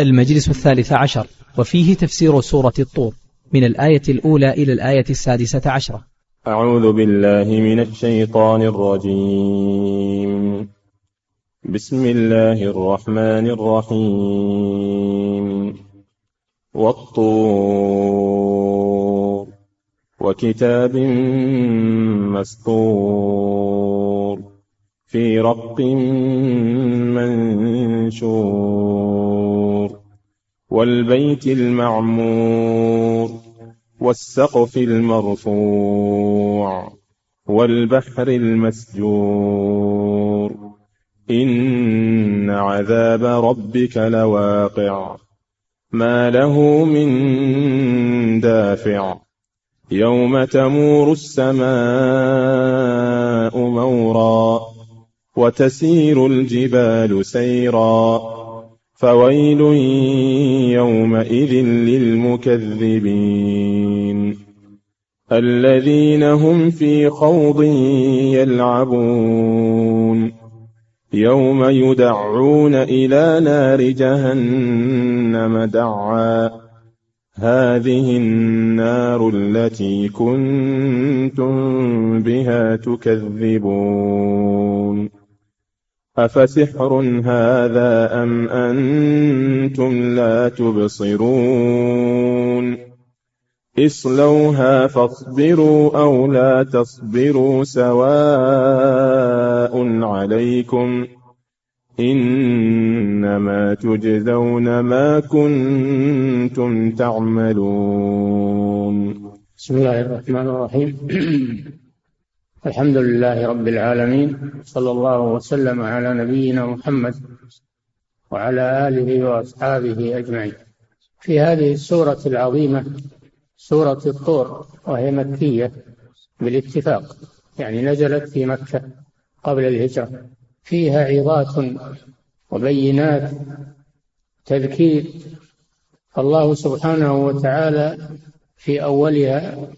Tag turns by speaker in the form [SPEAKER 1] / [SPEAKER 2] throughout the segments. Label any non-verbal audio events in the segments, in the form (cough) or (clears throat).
[SPEAKER 1] المجلس الثالث عشر وفيه تفسير سورة الطور من الآية الأولى إلى الآية السادسة عشرة.
[SPEAKER 2] أعوذ بالله من الشيطان الرجيم. بسم الله الرحمن الرحيم. والطور وكتاب مسطور. في رق منشور والبيت المعمور والسقف المرفوع والبحر المسجور. إن عذاب ربك لواقع ما له من دافع. يوم تمور السماء وتسير الجبال سيرا. فويل يومئذ للمكذبين. الذين هم في خوض يلعبون. يوم يدعون إلى نار جهنم دعا. هذه النار التي كنتم بها تكذبون. أفسحر هذا أم أنتم لا تبصرون اصلوها فاصبروا أو لا تصبروا سواء عليكم إنما تجزون ما كنتم تعملون
[SPEAKER 3] بسم الله الرحمن الرحيم. الحمد لله رب العالمين صلى الله وسلم على نبينا محمد وعلى آله وأصحابه أجمعين. في هذه السورة العظيمة سورة الطور وهي مكية بالاتفاق يعني نزلت في مكة قبل الهجرة. فيها عظات وبينات تذكير الله سبحانه وتعالى في أولها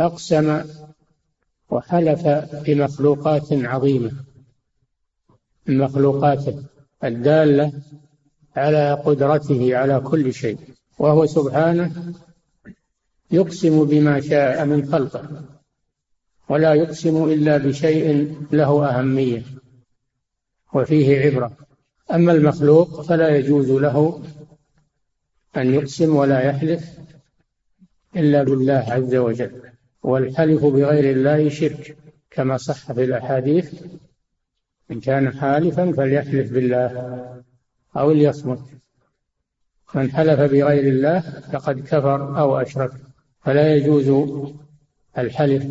[SPEAKER 3] أقسم وحلف بمخلوقات عظيمة. من مخلوقاته الدالة على قدرته على كل شيء وهو سبحانه يقسم بما شاء من خلقه ولا يقسم إلا بشيء له أهمية وفيه عبرة. أما المخلوق فلا يجوز له أن يقسم ولا يحلف إلا بالله عز وجل. والحلف بغير الله شرك كما صح في الأحاديث إن كان حالفا فليحلف بالله أو ليصمت. من حلف بغير الله فقد كفر أو أشرك. فلا يجوز الحلف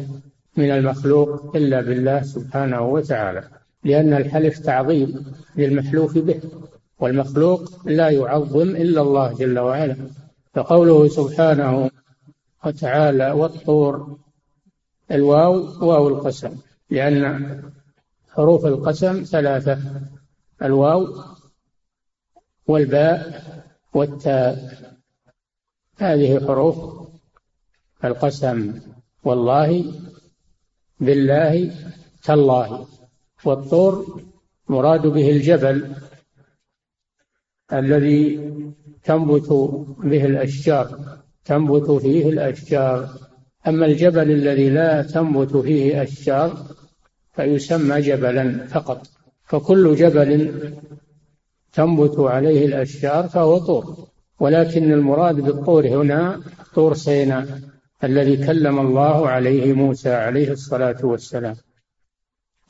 [SPEAKER 3] من المخلوق إلا بالله سبحانه وتعالى لأن الحلف تعظيم للمحلوف به والمخلوق لا يعظم إلا الله جل وعلا. فقوله سبحانه وتعالى والطور. الواو واو القسم لأن حروف القسم ثلاثة الواو والباء والتاء. هذه حروف القسم. والله بالله تالله. والطور مراد به الجبل الذي تنبت به الأشجار. تنبت فيه الأشجار. أما الجبل الذي لا تنبت فيه أشجار فيسمى جبلا فقط. فكل جبل تنبت عليه الأشجار فهو طور. ولكن المراد بالطور هنا طور سيناء الذي كلم الله عليه موسى عليه الصلاة والسلام.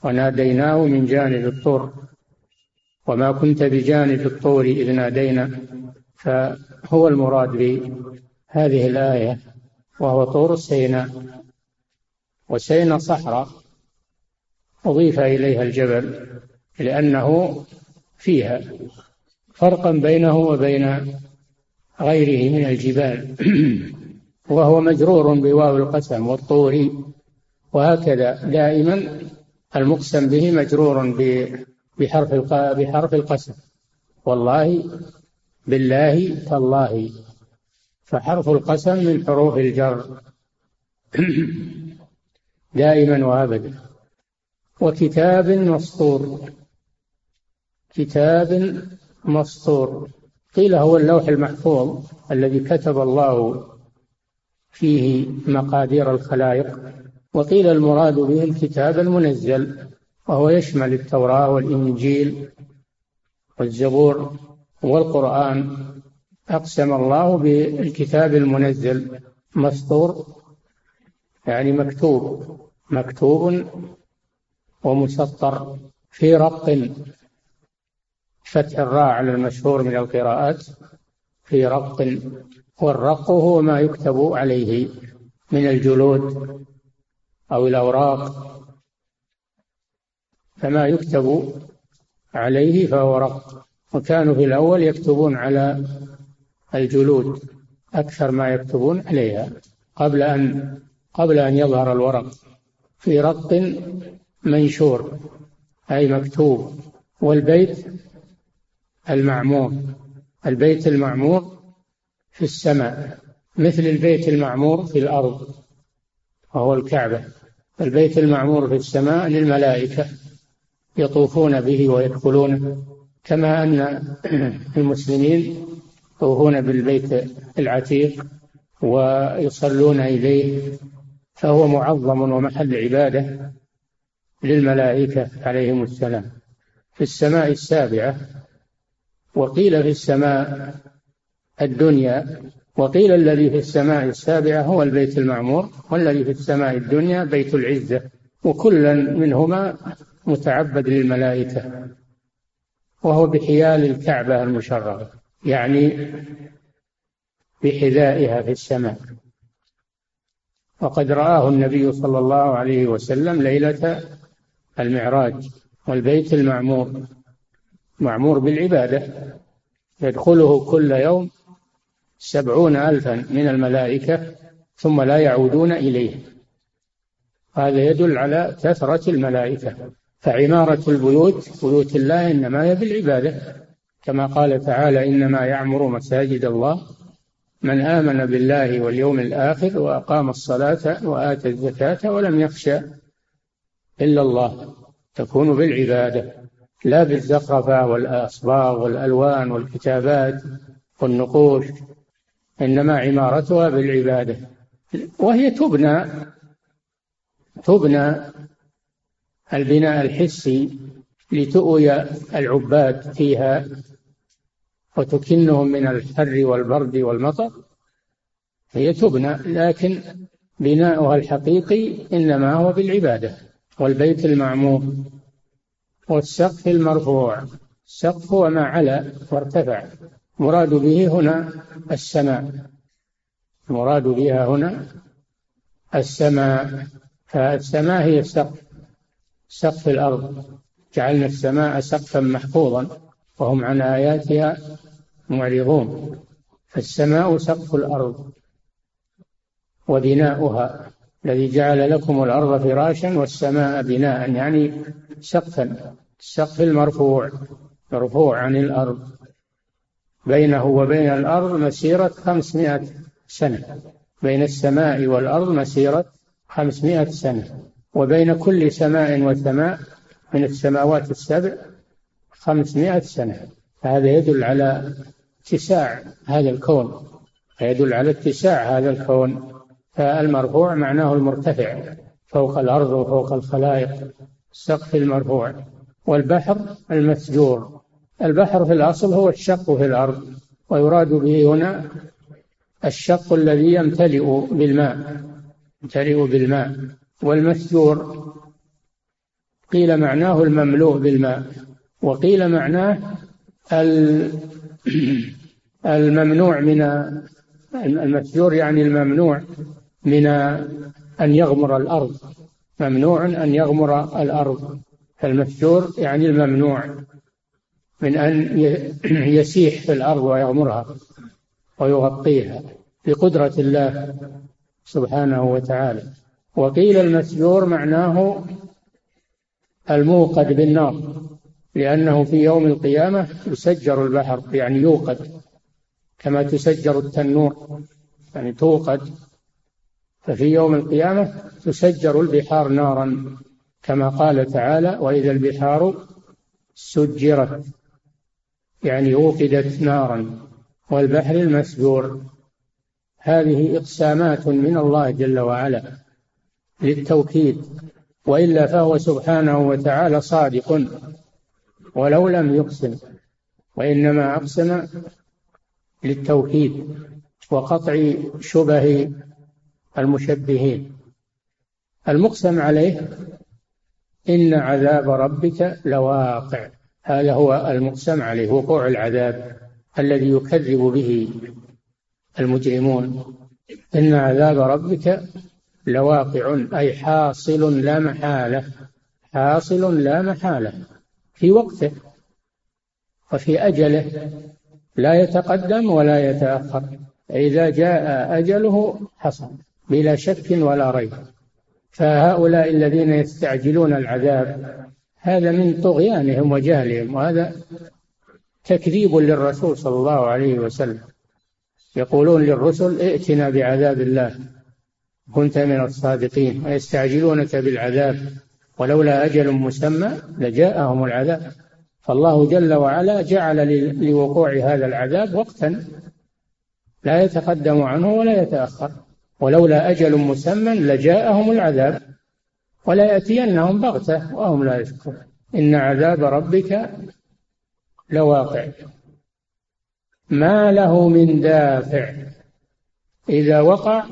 [SPEAKER 3] وناديناه من جانب الطور. وما كنت بجانب الطور إذ نادينا. فهو المراد بهذه الآية وهو طور سيناء وسيناء صحراء أضيف إليها الجبل لأنه فيها فرقا بينه وبين غيره من الجبال. (clears throat) وهو مجرور بواو القسم والطور وهكذا دائما المقسم به مجرور بحرف بحرف القسم. والله بالله تالله. فحرف القسم من حروف الجر. (clears throat) دائما وابدا. وكتاب مسطور. كتاب مسطور. قيل هو اللوح المحفوظ الذي كتب الله فيه مقادير الخلائق. وقيل المراد به الكتاب المنزل وهو يشمل التوراة والإنجيل والزبور والقرآن. أقسم الله بالكتاب المنزل مسطور يعني مكتوب مكتوب ومسطر في رق فتح الراء على المشهور من القراءات في رق والرق هو ما يكتب عليه من الجلود أو الأوراق. فما يكتب عليه فهو رق وكانوا في الأول يكتبون على الجلود أكثر ما يكتبون عليها قبل أن قبل أن يظهر الورق في رق منشور أي مكتوب والبيت المعمور. البيت المعمور في السماء مثل البيت المعمور في الأرض وهو الكعبة. البيت المعمور في السماء للملائكة يطوفون به ويدخلونه كما أن (clears throat) المسلمين يطوفون بالبيت العتيق ويصلون إليه فهو معظم ومحل عبادة للملائكة عليهم السلام. في السماء السابعة وقيل في السماء الدنيا وقيل الذي في السماء السابعة هو البيت المعمور والذي في السماء الدنيا بيت العزة وكلا منهما متعبد للملائكة وهو بحيال الكعبة المشرفة. يعني بحذائها في السماء. وقد رآه النبي صلى الله عليه وسلم ليلة المعراج والبيت المعمور معمور بالعبادة يدخله كل يوم سبعون ألفا من الملائكة ثم لا يعودون إليه. هذا يدل على كثرة الملائكة فعمارة البيوت بيوت الله إنما هي بالعبادة. كما قال تعالى إنما يعمر مساجد الله من آمن بالله واليوم الآخر وأقام الصلاة وآتى الزكاة ولم يخشى إلا الله. تكون بالعبادة لا بالزخرفة والأصباغ والألوان والكتابات والنقوش إنما عمارتها بالعبادة. وهي تبنى تبنى البناء الحسي لتؤوي العباد فيها وتكنهم من الحر والبرد والمطر هي تبنى لكن بناؤها الحقيقي إنما هو بالعبادة والبيت المعمور والسقف المرفوع. السقف هو ما علا وارتفع. مراد به هنا السماء. مراد بها هنا السماء. فالسماء هي السقف. سقف الأرض. جعلنا السماء سقفا محفوظا وهم عن آياتها معرضون. فالسماء سقف الأرض وبناؤها الذي جعل لكم الأرض فراشا والسماء بناء يعني سقفا السقف المرفوع مرفوع عن الأرض. بينه وبين الأرض مسيرة خمسمائة سنة. بين السماء والأرض مسيرة خمسمائة سنة. وبين كل سماء وسماء من السماوات السبع خمسمائة سنة. هذا يدل على اتساع هذا الكون. يدل على اتساع هذا الكون. فالمرفوع معناه المرتفع. فوق الأرض وفوق الخلائق. السقف المرفوع. والبحر المسجور. البحر في الأصل هو الشق في الأرض. ويراد به هنا الشق الذي يمتلئ بالماء. يمتلئ بالماء. والمسجور قيل معناه المملوء بالماء وقيل معناه الممنوع من المسجور يعني الممنوع من أن يغمر الأرض ممنوع أن يغمر الأرض فالمسجور يعني الممنوع من أن يسيح في الأرض ويغمرها ويغطيها بقدرة الله سبحانه وتعالى. وقيل المسجور معناه الموقد بالنار لأنه في يوم القيامة يسجر البحر يعني يوقد كما تسجر التنور يعني توقد. ففي يوم القيامة تسجر البحار نارا كما قال تعالى وإذا البحار سجرت يعني أوقدت نارا والبحر المسجور. هذه إقسامات من الله جل وعلا للتوكيد. وإلا فهو سبحانه وتعالى صادق ولو لم يقسم وإنما أقسم للتوكيد وقطع شبه المشبهين. المقسم عليه إن عذاب ربك لواقع. هذا هو المقسم عليه وقوع العذاب الذي يكذب به المجرمون. إن عذاب ربك لواقع أي حاصل لا محالة حاصل لا محالة في وقته وفي أجله لا يتقدم ولا يتأخر إذا جاء أجله حصل بلا شك ولا ريب. فهؤلاء الذين يستعجلون العذاب هذا من طغيانهم وجهلهم وهذا تكذيب للرسول صلى الله عليه وسلم. يقولون للرسل ائتنا بعذاب الله. كنت من الصادقين ويستعجلونك بالعذاب ولولا أجل مسمى لجاءهم العذاب. فالله جل وعلا جعل لوقوع هذا العذاب وقتا لا يتقدم عنه ولا يتأخر. ولولا أجل مسمى لجاءهم العذاب ولا يأتينهم بغتة وهم لا يشكرون. إن عذاب ربك لواقع. ما له من دافع. إذا وقع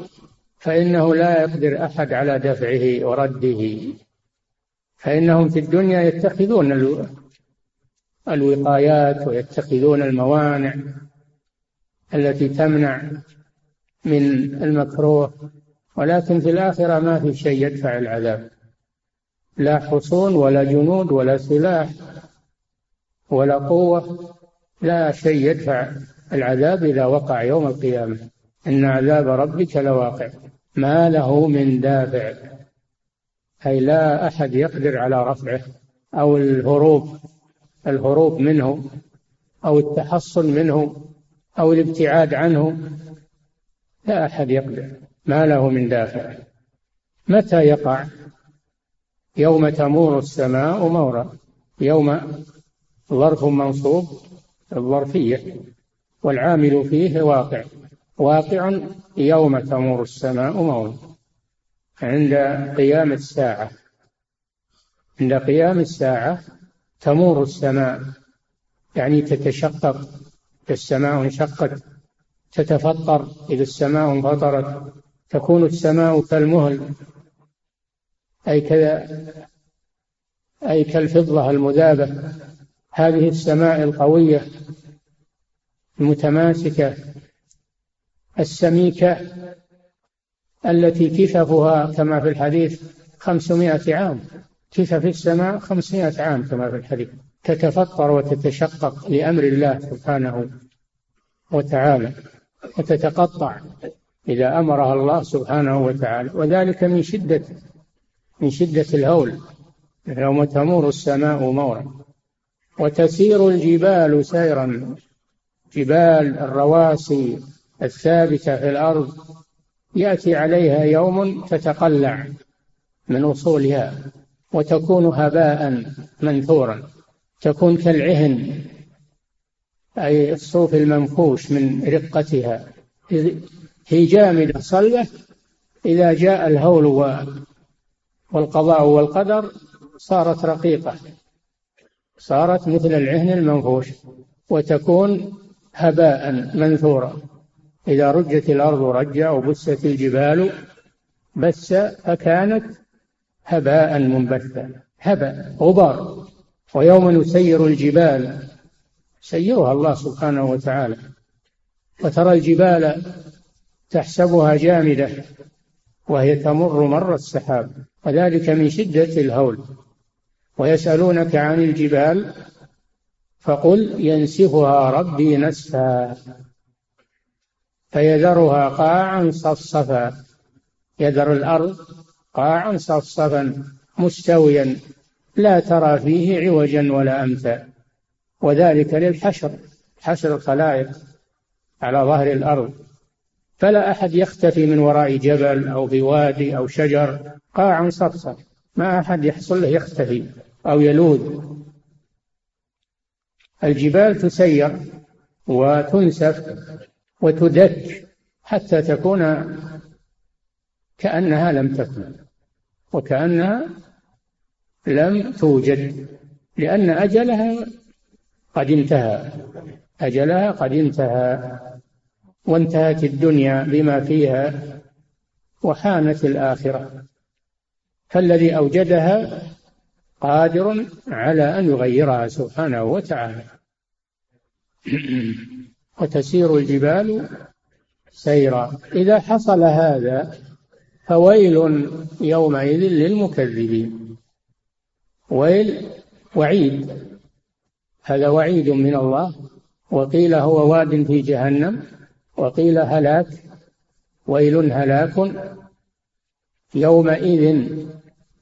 [SPEAKER 3] فإنه لا يقدر أحد على دفعه ورده. فإنهم في الدنيا يتخذون الوقايات ويتخذون الموانع التي تمنع من المكروه ولكن في الآخرة ما في شيء يدفع العذاب. لا حصون ولا جنود ولا سلاح ولا قوة لا شيء يدفع العذاب إذا وقع يوم القيامة. إن عذاب ربك لواقع. ما له من دافع. أي لا أحد يقدر على رفعه أو الهروب الهروب منه أو التحصن منه أو الابتعاد عنه. لا أحد يقدر. ما له من دافع. متى يقع؟ يوم تمور السماء مورا. يوم ظرف منصوب الظرفية والعامل فيه واقع. واقع يوم تمور السماء مورا عند قيام الساعة. عند قيام الساعة تمور السماء. يعني تتشقق. السماء انشقت. تتفطر. إذا السماء انفطرت تكون السماء كالمهل. أي كذا أي كالفضة المذابة. هذه السماء القوية المتماسكة. السميكة التي كففها كما في الحديث خمسمائة عام. كفف السماء خمسمائة عام كما في الحديث. تتفطر وتتشقق لأمر الله سبحانه وتعالى وتتقطع إذا أمرها الله سبحانه وتعالى. وذلك من شدة من شدة الهول. يوم تمور السماء مورا وتسير الجبال سيرا. جبال الرواسي الثابتة في الأرض يأتي عليها يوم تتقلع من أصولها وتكون هباء منثورا تكون كالعهن أي الصوف المنفوش من رقتها. هي جامدة صلبة إذا جاء الهول والقضاء والقدر صارت رقيقة صارت مثل العهن المنفوش وتكون هباء منثورا. إذا رجت الأرض رجا وبست الجبال بس فكانت هباء منبثا هباء غبار. ويوم نسير الجبال سيرها الله سبحانه وتعالى. وترى الجبال تحسبها جامدة وهي تمر مر السحاب. وذلك من شدة الهول. ويسألونك عن الجبال فقل ينسفها ربي نسفا. فيذرها قاعا صفصفا. يذر الأرض قاعا صفصفا مستويا لا ترى فيه عوجا ولا أمتا. وذلك للحشر حشر الخلائق على ظهر الأرض. فلا أحد يختفي من وراء جبل أو في وادي أو شجر قاع صفصف ما أحد يحصل له يختفي أو يلوذ. الجبال تسير وتنسف وتدك حتى تكون كأنها لم تكن وكأنها لم توجد لأن أجلها قد انتهى أجلها قد انتهى وانتهت الدنيا بما فيها وحانت الآخرة. فالذي أوجدها قادر على أن يغيرها سبحانه وتعالى. (clears throat) وتسير الجبال سيرا. إذا حصل هذا فويل يومئذ للمكذبين. ويل وعيد. هذا وعيد من الله. وقيل هو واد في جهنم. وقيل هلاك. ويل هلاك. يومئذ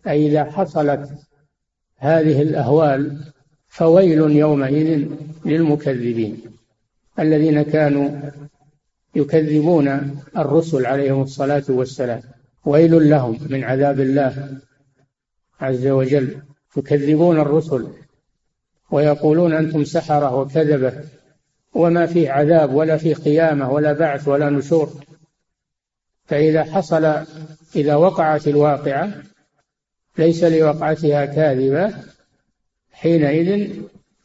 [SPEAKER 3] أي إذا حصلت هذه الأهوال فويل يومئذ للمكذبين. الذين كانوا يكذبون الرسل عليهم الصلاة والسلام. ويل لهم من عذاب الله عز وجل. يكذبون الرسل ويقولون أنتم سحرة وكذبة وما فيه عذاب ولا فيه قيامة ولا بعث ولا نشور. فإذا حصل إذا وقعت الواقعة ليس لوقعتها كاذبة حينئذ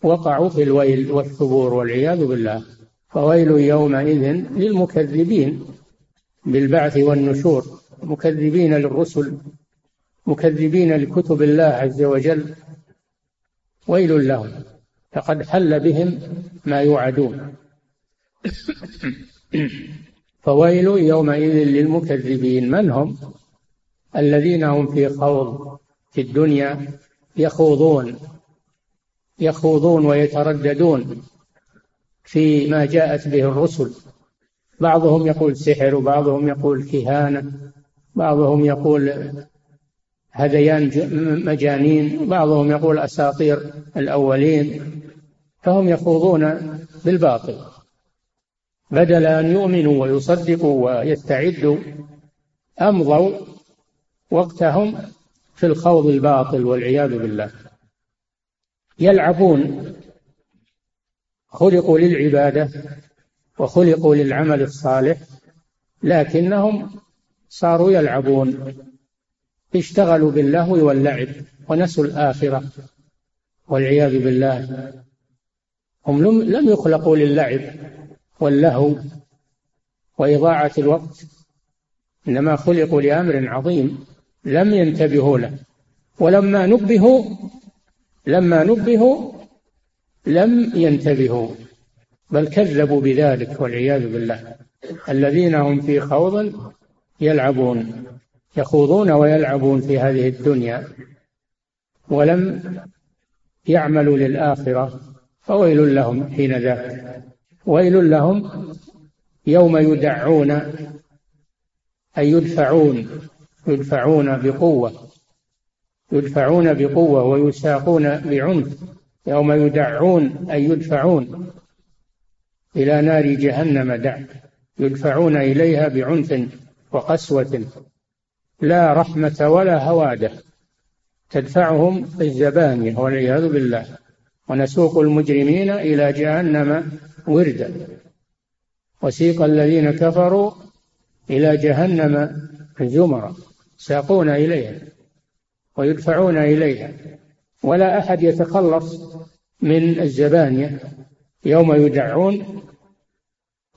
[SPEAKER 3] وقعوا في الويل والثبور والعياذ بالله. فويل يومئذ للمكذبين بالبعث والنشور مكذبين للرسل مكذبين لكتب الله عز وجل. ويل لهم فقد حل بهم ما يوعدون. فويل يومئذ للمكذبين. من هم؟ الذين هم في خوض في الدنيا يخوضون يخوضون ويترددون. فيما جاءت به الرسل. بعضهم يقول سحر وبعضهم يقول كهانة بعضهم يقول هذيان مجانين بعضهم يقول أساطير الأولين. فهم يخوضون بالباطل. بدل أن يؤمنوا ويصدقوا ويستعدوا أمضوا وقتهم في الخوض الباطل والعياذ بالله. يلعبون خلقوا للعبادة وخلقوا للعمل الصالح لكنهم صاروا يلعبون. اشتغلوا باللهو واللعب ونسوا الآخرة والعياذ بالله. هم لم يخلقوا للعب واللهو وإضاعة الوقت إنما خلقوا لأمر عظيم لم ينتبهوا له. ولما نبهوا لما نبهوا لم ينتبهوا بل كذبوا بذلك والعياذ بالله. الذين هم في خوض يلعبون يخوضون ويلعبون في هذه الدنيا ولم يعملوا للآخرة فويل لهم حين ذاك. ويل لهم يوم يدعون أي يدفعون يدفعون بقوة يدفعون بقوة ويساقون بعنف يوم يدعون أي يدفعون إلى نار جهنم دع. يدفعون إليها بعنف وقسوة. لا رحمة ولا هوادة. تدفعهم الزبانية والعياذ بالله. ونسوق المجرمين إلى جهنم وردا. وسيق الذين كفروا إلى جهنم زمرا. ساقون إليها. ويدفعون إليها. ولا أحد يتخلص من الزبانية يوم يدعون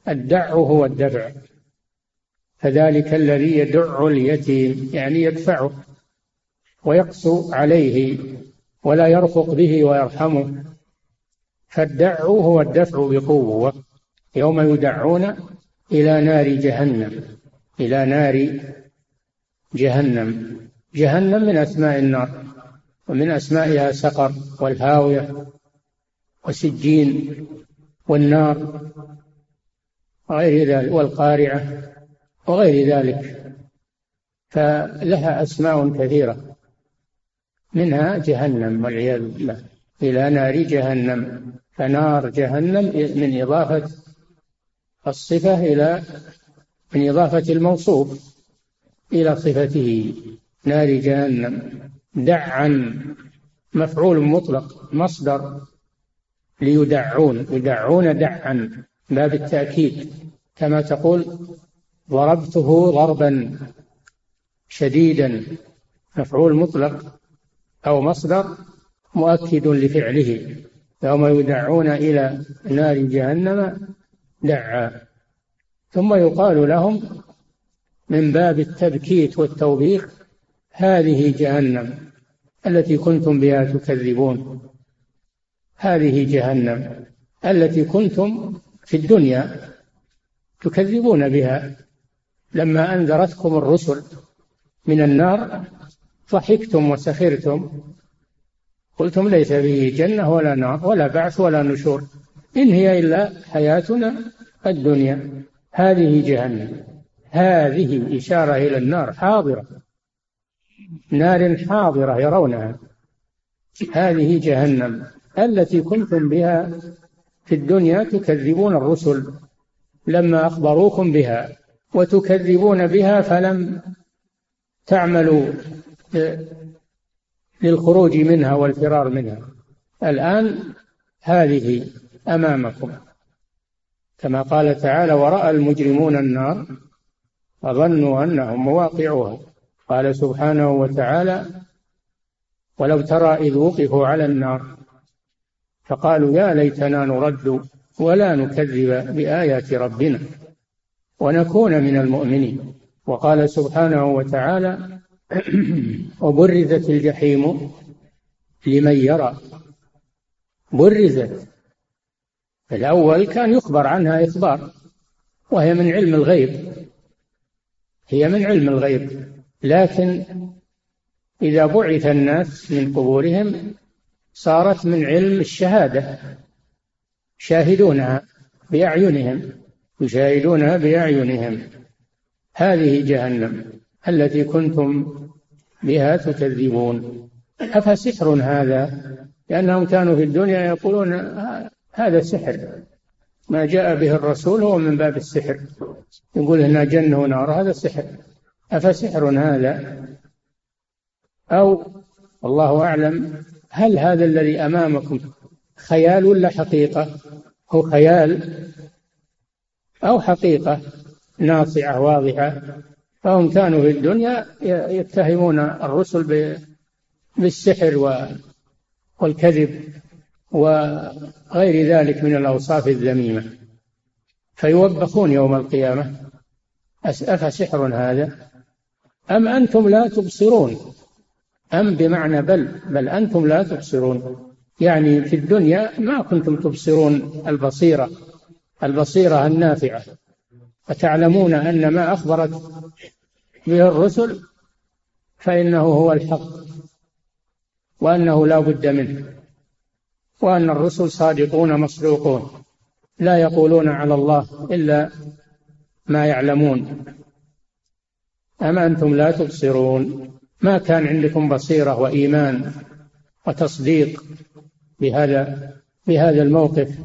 [SPEAKER 3] الدع هو الدفع. فذلك الذي يدع اليتيم يعني يدفعه ويقسو عليه ولا يرفق به ويرحمه. فالدع هو الدفع بقوة. يوم يدعون إلى نار جهنم إلى نار جهنم. جهنم من أسماء النار. ومن أسمائها سقر والهاوية وسجين والنار وغير ذلك والقارعة وغير ذلك فلها أسماء كثيرة. منها جهنم والعياذ بالله إلى نار جهنم فنار جهنم من إضافة الصفة إلى من إضافة الموصوف إلى صفته نار جهنم. دعا مفعول مطلق مصدر ليدعون. يدعون دعا باب التأكيد. كما تقول ضربته ضربا شديدا مفعول مطلق أو مصدر مؤكد لفعله. يوم يدعون إلى نار جهنم دعا. ثم يقال لهم من باب التبكيت والتوبيخ هذه جهنم. التي كنتم بها تكذبون. هذه جهنم. التي كنتم في الدنيا تكذبون بها. لما أنذرتكم الرسل من النار ضحكتم وسخرتم. قلتم ليس به جنة ولا نار ولا بعث ولا نشور. إن هي إلا حياتنا الدنيا. هذه جهنم. هذه إشارة إلى النار حاضرة. نار حاضرة يرونها. هذه جهنم التي كنتم بها في الدنيا تكذبون الرسل لما أخبروكم بها وتكذبون بها فلم تعملوا للخروج منها والفرار منها. الآن هذه أمامكم. كما قال تعالى ورأى المجرمون النار فظنوا أنهم مواقعها قال سبحانه وتعالى ولو ترى إذ وقفوا على النار فقالوا يا ليتنا نرد ولا نكذب بآيات ربنا ونكون من المؤمنين. وقال سبحانه وتعالى وبرزت الجحيم لمن يرى. برزت. الأول كان يخبر عنها إخبار وهي من علم الغيب. هي من علم الغيب. لكن إذا بعث الناس من قبورهم صارت من علم الشهادة شاهدونها بأعينهم يشاهدونها بأعينهم. هذه جهنم التي كنتم بها تكذبون. أفسحر هذا؟ لأنهم كانوا في الدنيا يقولون هذا سحر. ما جاء به الرسول هو من باب السحر. يقول هنا جنة ونار هذا سحر. أفسحر هذا؟ أو والله أعلم هل هذا الذي أمامكم خيال ولا حقيقة؟ هو خيال أو حقيقة ناصعة واضحة؟ فهم كانوا في الدنيا يتهمون الرسل بالسحر والكذب وغير ذلك من الأوصاف الذميمة. فيوبخون يوم القيامة. أفسحر هذا؟ أم أنتم لا تبصرون؟ أم بمعنى بل بل أنتم لا تبصرون. يعني في الدنيا ما كنتم تبصرون البصيرة البصيرة النافعة. وتعلمون أن ما أخبرت به الرسل فإنه هو الحق وأنه لا بد منه وأن الرسل صادقون مصدوقون. لا يقولون على الله إلا ما يعلمون. أما أنتم لا تبصرون؟ ما كان عندكم بصيرة وإيمان وتصديق بهذا بهذا الموقف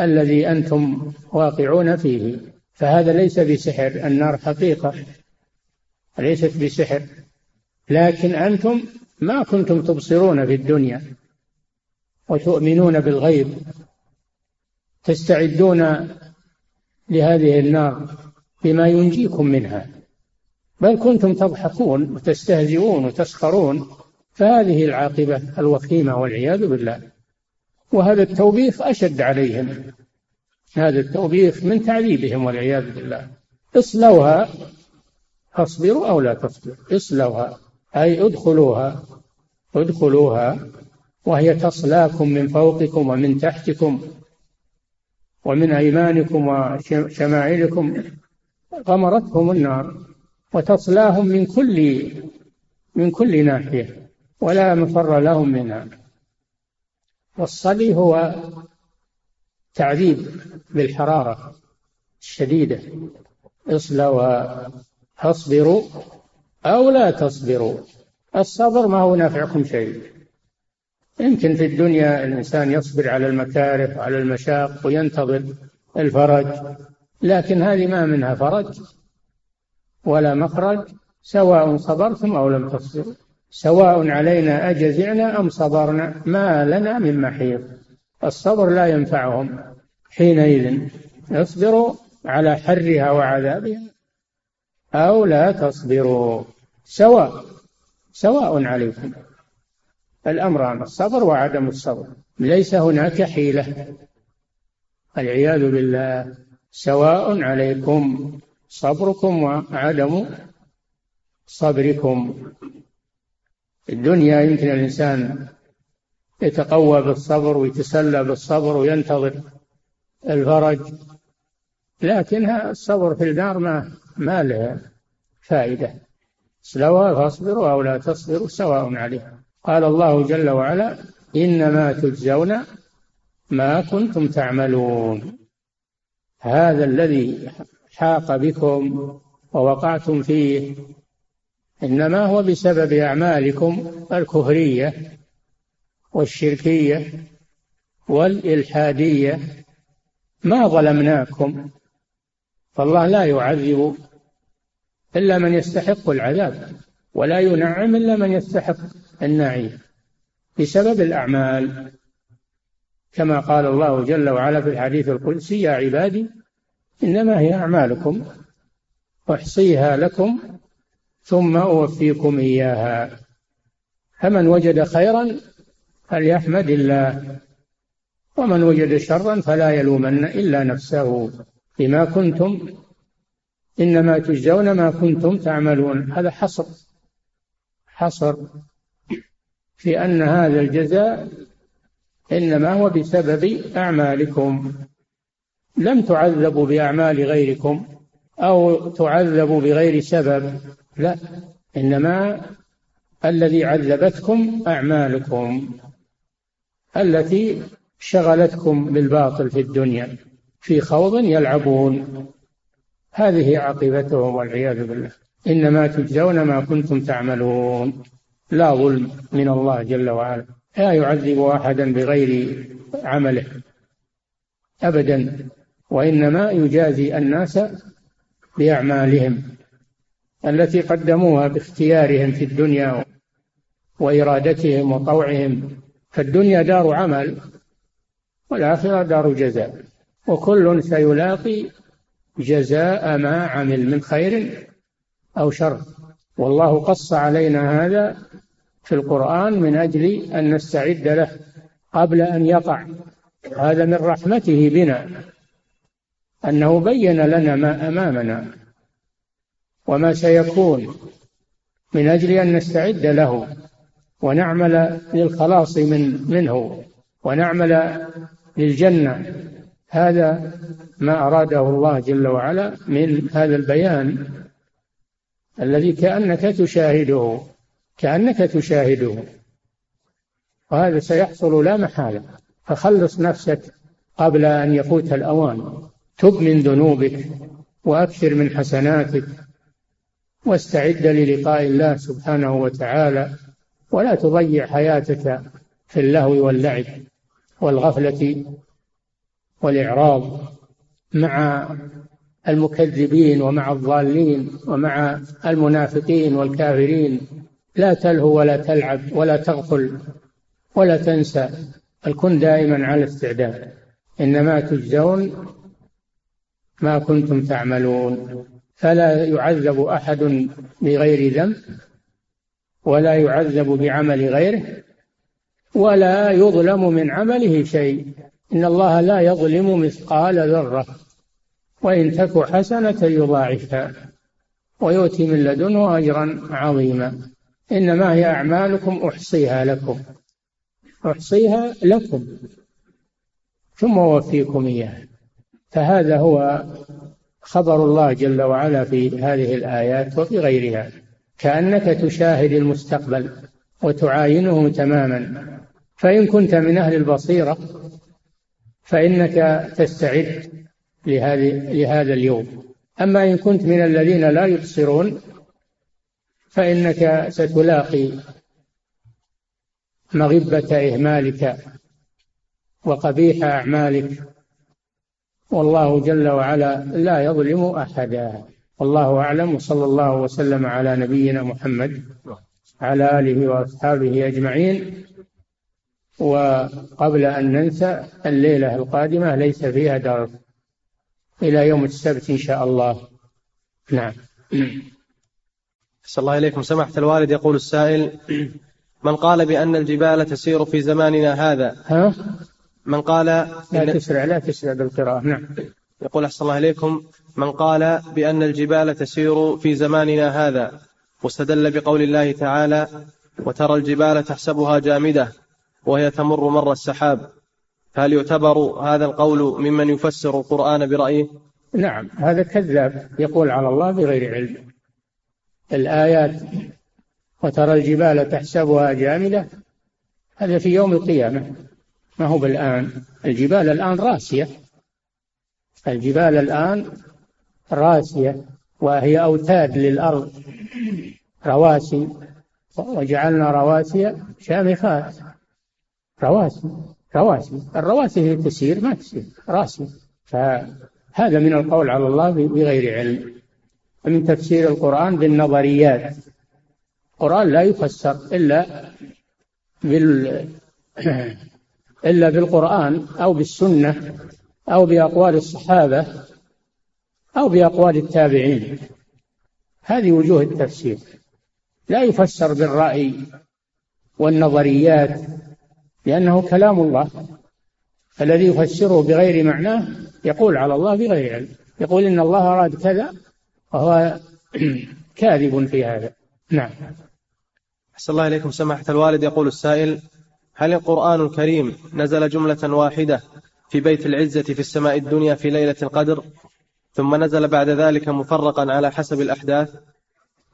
[SPEAKER 3] الذي أنتم واقعون فيه؟ فهذا ليس بسحر النار حقيقة ليست بسحر. لكن أنتم ما كنتم تبصرون في الدنيا وتؤمنون بالغيب تستعدون لهذه النار بما ينجيكم منها. بل كنتم تضحكون وتستهزئون وتسخرون فهذه العاقبة الوخيمة والعياذ بالله. وهذا التوبيخ أشد عليهم. هذا التوبيخ من تعذيبهم والعياذ بالله. اصلوها فاصبروا أو لا تصبروا. اصلوها أي ادخلوها. ادخلوها وهي تصلاكم من فوقكم ومن تحتكم ومن أيمانكم وشمائلكم. غمرتهم النار. وتصلاهم من كل من كل ناحية ولا مفر لهم منها. والصلي هو تعذيب بالحرارة الشديدة. اصلوا فاصبروا أو لا تصبروا. الصبر ما هو نافعكم شيء. يمكن في الدنيا الإنسان يصبر على المكاره وعلى المشاق وينتظر الفرج لكن هذه ما منها فرج. ولا مخرج سواء صبرتم أو لم تصبروا. سواء علينا أجزعنا أم صبرنا ما لنا من محيط. الصبر لا ينفعهم. حينئذ اصبروا على حرها وعذابها أو لا تصبروا. سواء سواء عليكم. الأمران الصبر وعدم الصبر. ليس هناك حيلة. العياذ بالله. سواء عليكم. صبركم وعدم صبركم. الدنيا يمكن الإنسان يتقوى بالصبر ويتسلى بالصبر وينتظر الفرج لكن الصبر في النار ما ما له فائدة. اصلوها فاصبروا أو لا تصبروا سواء عليكم قال الله جل وعلا إنما تجزون ما كنتم تعملون. هذا الذي حاق بكم ووقعتم فيه. إنما هو بسبب أعمالكم الكفرية والشركية والإلحادية. ما ظلمناكم. فالله لا يعذب إلا من يستحق العذاب ولا ينعم إلا من يستحق النعيم بسبب الأعمال. كما قال الله جل وعلا في الحديث القدسي يا عبادي إنما هي أعمالكم أحصيها لكم ثم أوفيكم إياها. فمن وجد خيرا فليحمد الله ومن وجد شرا فلا يلومن إلا نفسه. بما كنتم إنما تجزون ما كنتم تعملون. هذا حصر حصر في أن هذا الجزاء إنما هو بسبب أعمالكم. لم تعذبوا بأعمال غيركم أو تعذبوا بغير سبب لا إنما الذي عذبتكم أعمالكم التي شغلتكم بالباطل في الدنيا في خوض يلعبون. هذه عاقبتهم والعياذ بالله. إنما تجزون ما كنتم تعملون. لا ظلم من الله جل وعلا. لا يعذب أحدا بغير عمله. أبدا. وإنما يجازي الناس بأعمالهم التي قدموها باختيارهم في الدنيا وإرادتهم وطوعهم. فالدنيا دار عمل والآخرة دار جزاء وكل سيلاقي جزاء ما عمل من خير أو شر. والله قص علينا هذا في القرآن من أجل أن نستعد له قبل أن يقع. هذا من رحمته بنا. أنه بين لنا ما أمامنا وما سيكون من أجل أن نستعد له ونعمل للخلاص من منه ونعمل للجنة. هذا ما أراده الله جل وعلا من هذا البيان الذي كأنك تشاهده كأنك تشاهده. وهذا سيحصل لا محالة. فخلص نفسك قبل أن يفوت الأوان. تب من ذنوبك وأكثر من حسناتك واستعد للقاء الله سبحانه وتعالى ولا تضيع حياتك في اللهو واللعب والغفلة والإعراض مع المكذبين ومع الضالين ومع المنافقين والكافرين. لا تلهو ولا تلعب ولا تغفل ولا تنسى. بل كن دائما على استعداد. إنما تجزون ما كنتم تعملون. فلا يعذب أحد بغير ذنب ولا يعذب بعمل غيره ولا يظلم من عمله شيء. إن الله لا يظلم مثقال ذرة وإن تك حسنة يضاعفها ويؤتي من لدنه أجرا عظيما. إنما هي أعمالكم أحصيها لكم. أحصيها لكم ثم أوفيكم إياها. فهذا هو خبر الله جل وعلا في هذه الآيات وفي غيرها. كأنك تشاهد المستقبل وتعاينه تماما. فإن كنت من أهل البصيرة فإنك تستعد لهذا اليوم. أما إن كنت من الذين لا يبصرون فإنك ستلاقي مغبة إهمالك وقبيح أعمالك والله جل وعلا لا يظلم أحدا. والله أعلم. وصلى الله وسلم على نبينا محمد على آله وأصحابه أجمعين. وقبل أن ننسى الليلة القادمة ليس فيها درس. إلى يوم السبت إن شاء الله. نعم.
[SPEAKER 4] صلى الله إليكم. سماحة الوالد يقول السائل من قال بأن الجبال تسير في زماننا هذا؟
[SPEAKER 3] ها؟
[SPEAKER 4] من قال
[SPEAKER 3] لا تسرع لا تسرع بالقراءة نعم.
[SPEAKER 4] يقول أحسن الله إليكم من قال بأن الجبال تسير في زماننا هذا واستدل بقول الله تعالى وترى الجبال تحسبها جامدة وهي تمر مر السحاب. فهل يعتبر هذا القول ممن يفسر القرآن برأيه؟
[SPEAKER 3] نعم هذا كذاب يقول على الله بغير علم. الآيات وترى الجبال تحسبها جامدة هذا في يوم القيامة. ما هو بالآن؟ الجبال الآن راسية. الجبال الآن راسية وهي أوتاد للأرض رواسي وجعلنا رواسي شامخات. رواسي رواسي. الرواسي هي تسير ما تسير راسي فهذا من القول على الله بغير علم. من تفسير القرآن بالنظريات. القرآن لا يفسر إلا بال (clears throat) إلا بالقرآن أو بالسنة أو بأقوال الصحابة أو بأقوال التابعين. هذه وجوه التفسير. لا يفسر بالرأي والنظريات لأنه كلام الله. الذي يفسره بغير معناه يقول على الله بغير علم. يقول إن الله أراد كذا وهو (clears throat) كاذب في هذا. نعم.
[SPEAKER 4] أحسن الله إليكم. سماحة الوالد يقول السائل هل القرآن الكريم نزل جملة واحدة في بيت العزة في السماء الدنيا في ليلة القدر ثم نزل بعد ذلك مفرقا على حسب الأحداث؟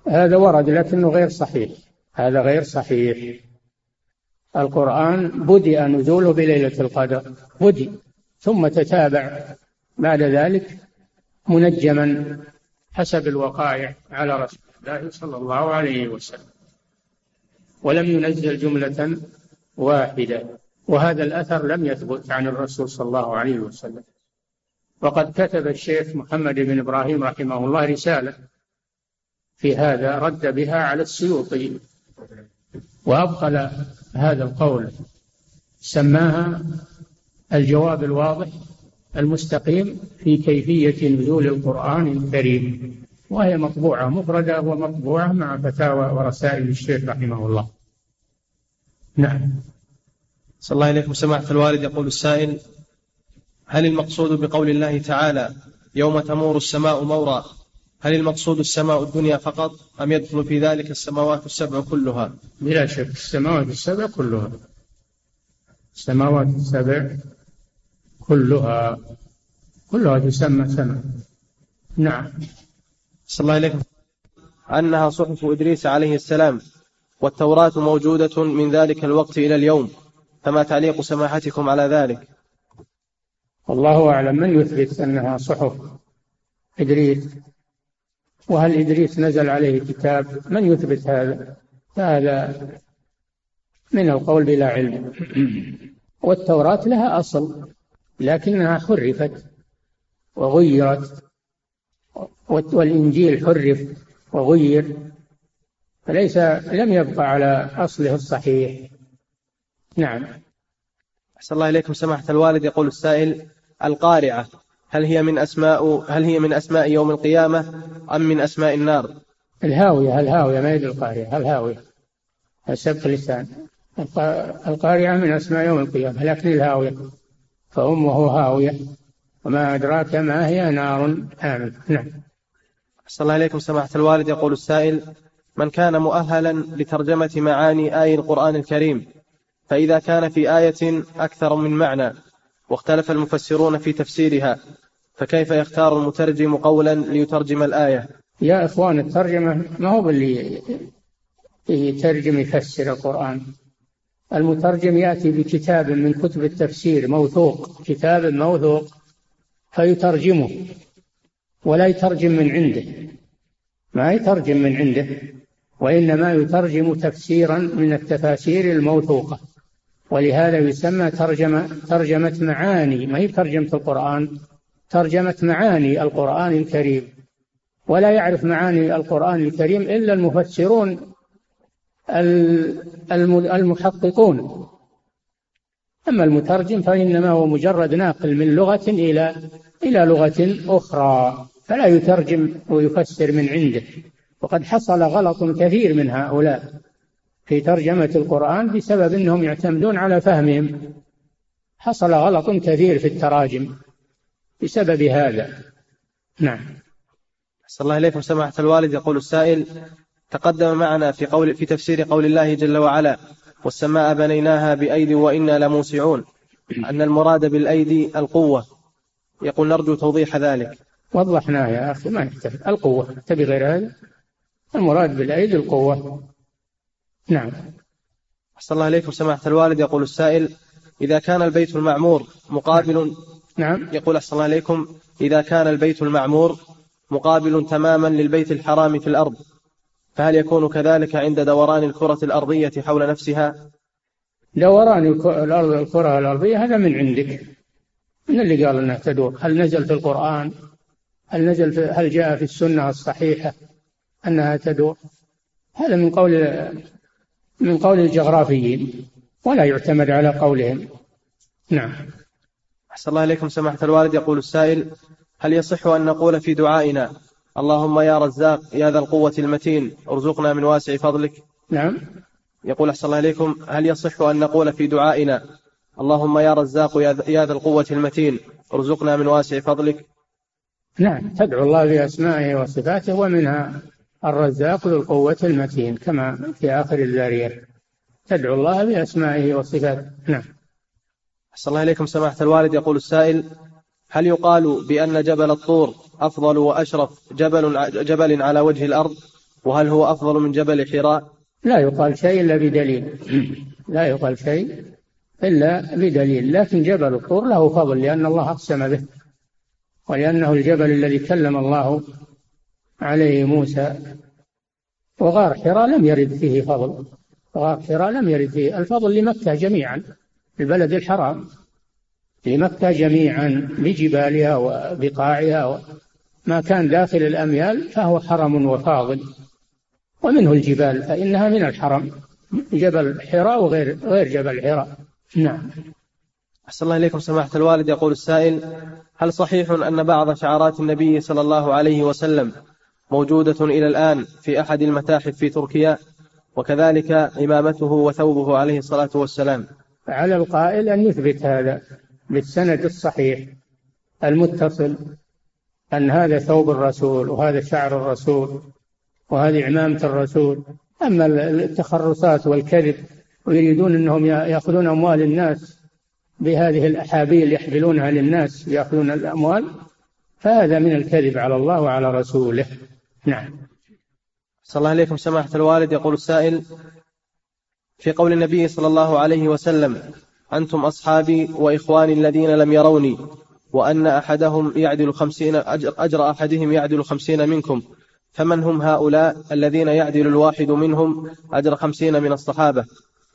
[SPEAKER 3] هذا ورد لكنه غير صحيح. هذا غير صحيح. القرآن بدأ نزوله بليلة القدر. بدأ. ثم تتابع بعد ذلك منجما حسب الوقائع على رسول الله صلى الله عليه وسلم. ولم ينزل جملة واحدة وهذا الأثر لم يثبت عن الرسول صلى الله عليه وسلم. وقد كتب الشيخ محمد بن إبراهيم رحمه الله رسالة في هذا رد بها على السيوطي. وأبطل هذا القول سماها الجواب الواضح المستقيم في كيفية نزول القرآن الكريم. وهي مطبوعة مفردة ومطبوعة مع فتاوى ورسائل الشيخ رحمه الله. نعم.
[SPEAKER 4] صلى الله إليكم سماحة الوالد يقول السائل هل المقصود بقول الله تعالى يوم تمور السماء مورا هل المقصود السماء الدنيا فقط أم يدخل في ذلك السماوات السبع كلها؟
[SPEAKER 3] بلا شك السماوات السبع كلها. السماوات السبع كلها. كلها تسمى سماء. نعم.
[SPEAKER 4] صلى الله عليكم. أنها صحف إدريس عليه السلام. والتوراة موجودة من ذلك الوقت إلى اليوم فما تعليق سماحتكم على ذلك؟
[SPEAKER 3] والله أعلم من يثبت أنها صحف. إدريس. وهل إدريس نزل عليه كتاب؟ من يثبت هذا؟ هذا من القول بلا علم. والتوراة لها أصل لكنها حرفت وغيرت والإنجيل حرف وغير. فليس لم يبقى على أصله الصحيح. نعم.
[SPEAKER 4] أحسن الله إليكم. سماحة الوالد يقول السائل القارعة. هل هي من أسماء هل هي من أسماء يوم القيامة أم من أسماء النار؟
[SPEAKER 3] الهاوية الهاوية ما هي القارعة؟ الهاوية. السبق اللسان. القارعة من أسماء يوم القيامة لكن الهاوية. فأمه هاوية. وما أدراك ما هي نار حامل نعم.
[SPEAKER 4] أحسن الله إليكم. سماحة الوالد يقول السائل من كان مؤهلا لترجمة معاني آي القرآن الكريم فإذا كان في آية أكثر من معنى واختلف المفسرون في تفسيرها فكيف يختار المترجم قولا ليترجم الآية؟
[SPEAKER 3] يا إخوان الترجمة ما هو اللي يترجم يفسر القرآن. المترجم يأتي بكتاب من كتب التفسير موثوق كتاب موثوق فيترجمه ولا يترجم من عنده. ما يترجم من عنده. وإنما يترجم تفسيرا من التفاسير الموثوقة ولهذا يسمى ترجمة ترجمة معاني ما هي ترجمة القرآن؟ ترجمة معاني القرآن الكريم. ولا يعرف معاني القرآن الكريم إلا المفسرون المحققون. أما المترجم فإنما هو مجرد ناقل من لغة إلى إلى لغة أخرى فلا يترجم ويفسر من عنده. وقد حصل غلط كثير من هؤلاء في ترجمة القرآن بسبب أنهم يعتمدون على فهمهم. حصل غلط كثير في التراجم بسبب هذا. نعم.
[SPEAKER 4] أحسن الله إليكم. سماحة الوالد يقول السائل تقدم معنا في قول في تفسير قول الله جل وعلا والسماء بنيناها بأيدي وإنا لموسعون (clears throat) أن المراد بالأيدي القوة. يقول نرجو توضيح ذلك
[SPEAKER 3] وضحناه يا أخي ما يحتاج القوة. تبي غير هذا؟ المراد بالأيدي القوة. نعم.
[SPEAKER 4] أحسن الله إليكم. سماحة الوالد يقول السائل إذا كان البيت المعمور مقابل
[SPEAKER 3] نعم.
[SPEAKER 4] يقول أحسن الله إليكم إذا كان البيت المعمور مقابل تماما للبيت الحرام في الأرض فهل يكون كذلك عند دوران الكرة الأرضية حول نفسها؟
[SPEAKER 3] دوران الأرض الكرة الأرضية هذا من عندك. من اللي قال أنها تدور؟ هل نزل في القرآن؟ هل نزل في هل جاء في السنة الصحيحة؟ أنها تدور. هذا من قول من قول الجغرافيين ولا يعتمد على قولهم. نعم.
[SPEAKER 4] أحسن الله إليكم سماحة الوالد. يقول السائل هل يصح أن نقول في دعائنا اللهم يا رزاق يا ذا القوة المتين ارزقنا من واسع فضلك
[SPEAKER 3] نعم.
[SPEAKER 4] يقول أحسن الله إليكم هل يصح أن نقول في دعائنا اللهم يا رزاق يا ذا القوة المتين ارزقنا من واسع فضلك
[SPEAKER 3] نعم. تدعو الله بأسمائه وصفاته ومنها الرزاق ذو القوة المتين كما في آخر الذارية تدعو الله بأسمائه وصفاته. نعم.
[SPEAKER 4] أحسن الله إليكم سماحة الوالد. يقول السائل هل يقال بأن جبل الطور أفضل وأشرف جبل جبل على وجه الأرض؟ وهل هو أفضل من جبل حراء؟
[SPEAKER 3] لا يقال شيء إلا بدليل. (clears throat) لا يقال شيء إلا بدليل. لكن جبل الطور له فضل لأن الله أقسم به. ولأنه الجبل الذي كلم الله عليه موسى. وغار حراء لم يرد فيه فضل. غار حراء لم يرد فيه الفضل لمكة جميعا البلد الحرام لمكة جميعا بجبالها وبقاعها ما كان داخل الأميال فهو حرم وفاضل. ومنه الجبال فإنها من الحرم جبل حراء وغير غير جبل حراء. نعم.
[SPEAKER 4] أحسن الله إليكم سماحة الوالد. يقول السائل هل صحيح أن بعض شعارات النبي صلى الله عليه وسلم موجودة إلى الآن في أحد المتاحف في تركيا وكذلك عمامته وثوبه عليه الصلاة والسلام.
[SPEAKER 3] على القائل أن يثبت هذا بالسند الصحيح المتصل أن هذا ثوب الرسول وهذا شعر الرسول وهذه عمامة الرسول. أما التخرصات والكذب ويريدون أنهم يأخذون أموال الناس بهذه الأحابيل يحملونها للناس يأخذون الأموال فهذا من الكذب على الله وعلى رسوله. نعم.
[SPEAKER 4] صلى الله عليكم سماحة الوالد. يقول السائل في قول النبي صلى الله عليه وسلم أنتم أصحابي وإخواني الذين لم يروني وأن أحدهم يعدل خمسين أجر, أجر أحدهم يعدل خمسين منكم فمن هم هؤلاء الذين يعدل الواحد منهم أجر خمسين من الصحابة؟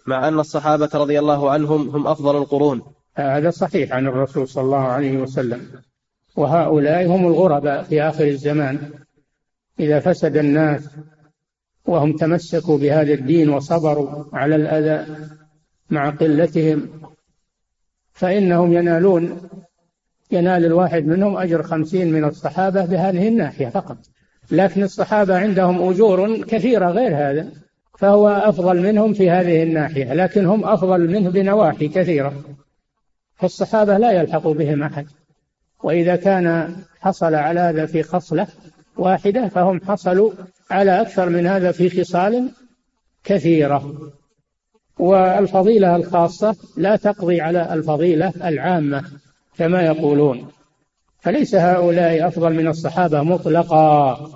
[SPEAKER 4] مع أن الصحابة رضي الله عنهم هم أفضل القرون.
[SPEAKER 3] هذا صحيح عن الرسول صلى الله عليه وسلم. وهؤلاء هم الغرباء في آخر الزمان. إذا فسد الناس وهم تمسكوا بهذا الدين وصبروا على الأذى مع قلتهم فإنهم ينالون ينال الواحد منهم أجر خمسين من الصحابة بهذه الناحية فقط. لكن الصحابة عندهم أجور كثيرة غير هذا فهو أفضل منهم في هذه الناحية لكن هم أفضل منه بنواحي كثيرة. فالصحابة لا يلحق بهم أحد. وإذا كان حصل على هذا في خصلة واحدة فهم حصلوا على أكثر من هذا في خصال كثيرة. والفضيلة الخاصة لا تقضي على الفضيلة العامة كما يقولون فليس هؤلاء أفضل من الصحابة مطلقا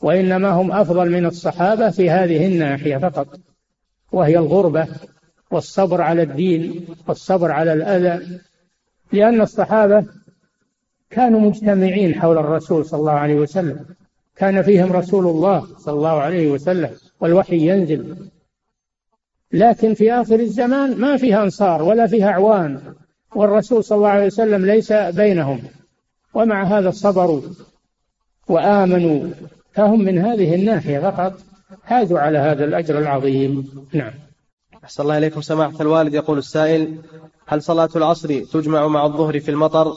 [SPEAKER 3] وإنما هم أفضل من الصحابة في هذه الناحية فقط وهي الغربة والصبر على الدين والصبر على الأذى لأن الصحابة كانوا مجتمعين حول الرسول صلى الله عليه وسلم. كان فيهم رسول الله صلى الله عليه وسلم والوحي ينزل. لكن في آخر الزمان ما فيها أنصار ولا فيها أعوان والرسول صلى الله عليه وسلم ليس بينهم. ومع هذا صبروا وآمنوا. فهم من هذه الناحية فقط. حازوا على هذا الأجر العظيم. نعم.
[SPEAKER 4] أحسن الله إليكم. سماحة الوالد يقول السائل هل صلاة العصر تجمع مع الظهر في المطر؟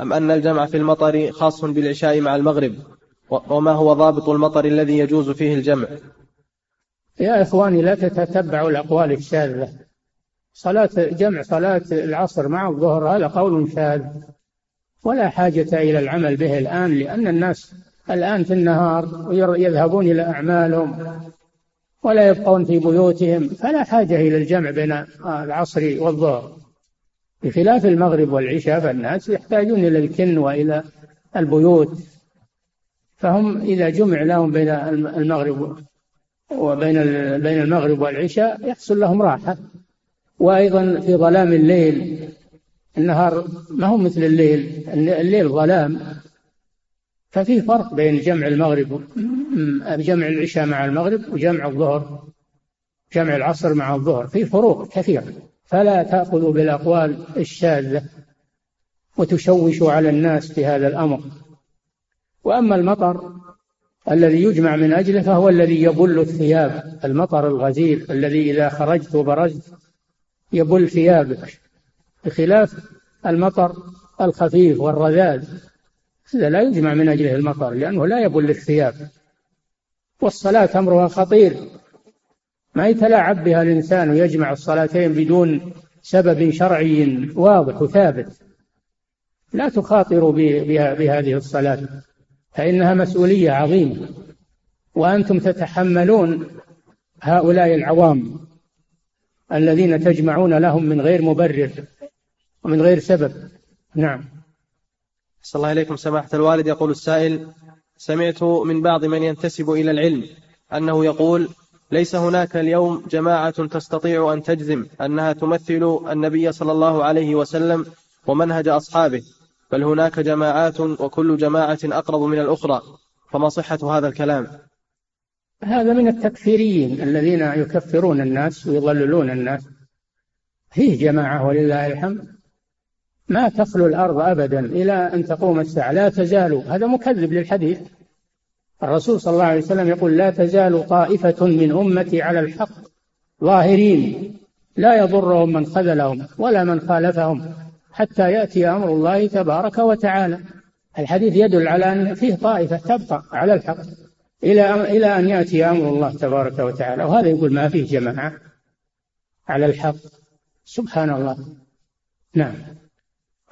[SPEAKER 4] أم أن الجمع في المطر خاص بالعشاء مع المغرب؟ وما هو ضابط المطر الذي يجوز فيه الجمع؟
[SPEAKER 3] يا إخواني لا تتبعوا الأقوال الشاذة. صلاة جمع صلاة العصر مع الظهر هذا قول شاذ. ولا حاجة إلى العمل به الآن لأن الناس الآن في النهار يذهبون إلى أعمالهم ولا يبقون في بيوتهم. فلا حاجة إلى الجمع بين العصر والظهر. بخلاف المغرب والعشاء فالناس يحتاجون إلى الكن وإلى البيوت. فهم إذا جمع لهم بين المغرب وبين بين المغرب والعشاء يحصل لهم راحة. وأيضا في ظلام الليل النهار ما هو مثل الليل الليل ظلام. ففي فرق بين جمع المغرب جمع العشاء مع المغرب وجمع الظهر جمع العصر مع الظهر. في فروق كثيرة فلا تأخذوا بالأقوال الشاذة وتشوشوا على الناس في هذا الأمر. وأما المطر الذي يجمع من أجله فهو الذي يبل الثياب المطر الغزير الذي إذا خرجت وبرزت يبل ثيابك بخلاف المطر الخفيف والرذاذ هذا لا يجمع من أجله المطر لأنه لا يبل الثياب. والصلاة أمرها خطير. ما يتلاعب بها الإنسان ويجمع الصلاتين بدون سبب شرعي واضح وثابت. لا تخاطروا بهذه الصلاة فإنها مسؤولية عظيمة. وأنتم تتحملون هؤلاء العوام الذين تجمعون لهم من غير مبرر ومن غير سبب. نعم.
[SPEAKER 4] صلى الله عليكم سماحة الوالد يقول السائل سمعت من بعض من ينتسب إلى العلم أنه يقول ليس هناك اليوم جماعة تستطيع أن تجزم أنها تمثل النبي صلى الله عليه وسلم ومنهج أصحابه بل هناك جماعات وكل جماعة أقرب من الأخرى فما صحة هذا الكلام؟
[SPEAKER 3] هذا من التكفيريين الذين يكفرون الناس ويضللون الناس. فيه جماعة ولله الحمد. ما تخلو الأرض أبدا إلى أن تقوم الساعة. لا تزال. هذا مكذب للحديث. الرسول صلى الله عليه وسلم يقول لا تزال طائفة من أمتي على الحق ظاهرين. لا يضرهم من خذلهم ولا من خالفهم حتى يأتي أمر الله تبارك وتعالى. الحديث يدل على أن فيه طائفة تبقى على الحق إلى إلى أن يأتي أمر الله تبارك وتعالى. وهذا يقول ما فيه جماعة على الحق. سبحان الله. نعم.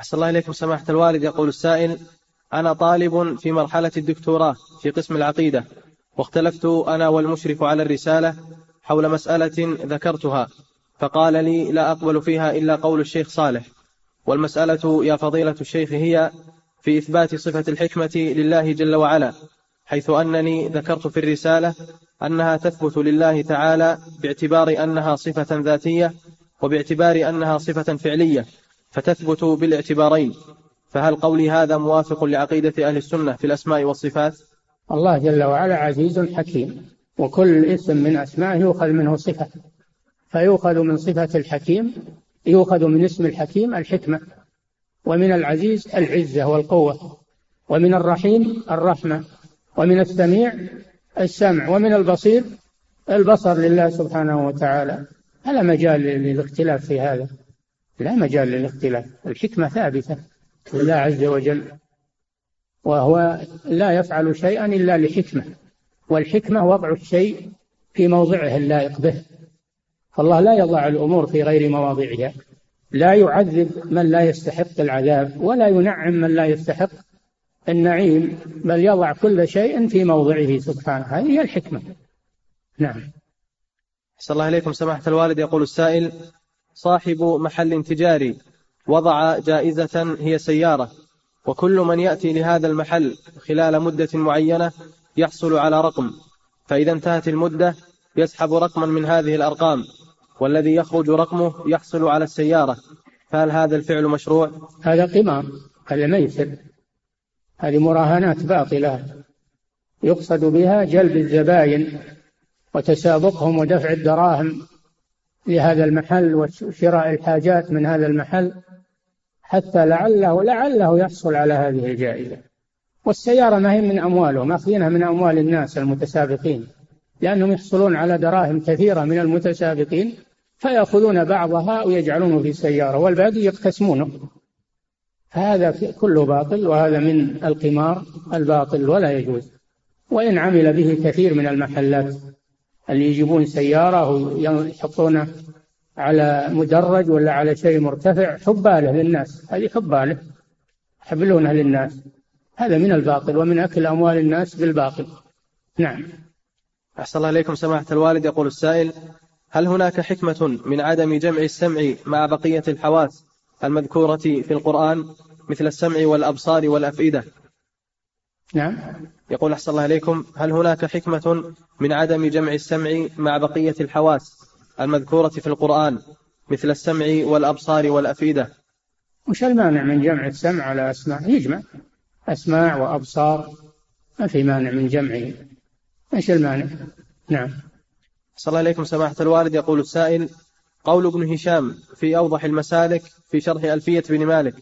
[SPEAKER 4] أحسن الله إليكم. سماحة الوالد يقول السائل أنا طالب في مرحلة الدكتوراه في قسم العقيدة واختلفت أنا والمشرف على الرسالة حول مسألة ذكرتها فقال لي لا أقبل فيها إلا قول الشيخ صالح والمسألة يا فضيلة الشيخ هي في إثبات صفة الحكمة لله جل وعلا حيث أنني ذكرت في الرسالة أنها تثبت لله تعالى باعتبار أنها صفة ذاتية وباعتبار أنها صفة فعلية فتثبت بالاعتبارين. فهل قولي هذا موافق لعقيدة أهل السنة في الأسماء والصفات؟
[SPEAKER 3] الله جل وعلا عزيز حكيم وكل اسم من أسمائه يؤخذ منه صفة. فيؤخذ من صفة الحكيم يؤخذ من اسم الحكيم الحكمة. ومن العزيز العزة والقوة. ومن الرحيم الرحمة. ومن السميع السمع. ومن البصير البصر لله سبحانه وتعالى. فلا مجال للاختلاف في هذا. لا مجال للاختلاف. الحكمة ثابتة. لله عز وجل وهو لا يفعل شيئا إلا لحكمة والحكمة وضع الشيء في موضعه اللائق به. فالله لا يضع الأمور في غير مواضعها لا يعذب من لا يستحق العذاب ولا ينعم من لا يستحق النعيم بل يضع كل شيء في موضعه سبحانه. هذه هي الحكمة. نعم.
[SPEAKER 4] صلى الله عليكم سماحة الوالد يقول السائل صاحب محل تجاري وضع جائزة هي سيارة وكل من يأتي لهذا المحل خلال مدة معينة يحصل على رقم فإذا انتهت المدة يسحب رقما من هذه الأرقام والذي يخرج رقمه يحصل على السيارة. فهل هذا الفعل مشروع؟
[SPEAKER 3] هذا قمار هذا ميسر هذه مراهنات باطلة. يقصد بها جلب الزباين وتسابقهم ودفع الدراهم لهذا المحل وشراء الحاجات من هذا المحل. حتى لعله لعله يحصل على هذه الجائزة. والسيارة ما هي من أموالهم أخذينها من أموال الناس المتسابقين. لأنهم يحصلون على دراهم كثيرة من المتسابقين فيأخذون بعضها ويجعلونه في سيارة والباقي يقتسمونه. فهذا كله باطل وهذا من القمار الباطل ولا يجوز. وإن عمل به كثير من المحلات اللي يجيبون سيارة ويحطونه على مدرج ولا على شيء مرتفع حباله للناس. هذه حباله. يحبلونها للناس. هذا من الباطل ومن أكل أموال الناس بالباطل. نعم.
[SPEAKER 4] أحسن الله إليكم سماحة الوالد. يقول السائل هل هناك حكمة من عدم جمع السمع مع بقية الحواس المذكورة في القرآن مثل السمع والأبصار والأفئدة؟
[SPEAKER 3] نعم.
[SPEAKER 4] يقول أحسن الله إليكم هل هناك حكمة من عدم جمع السمع مع بقية الحواس المذكورة في القرآن مثل السمع والأبصار والأفئدة.
[SPEAKER 3] وش المانع من جمع السمع على أسماع يجمع. أسماع وأبصار. ما في مانع من جمعه إيش المانع؟ نعم.
[SPEAKER 4] صلى الله عليكم سماحة الوالد. يقول السائل قول ابن هشام في أوضح المسالك في شرح ألفية بن مالك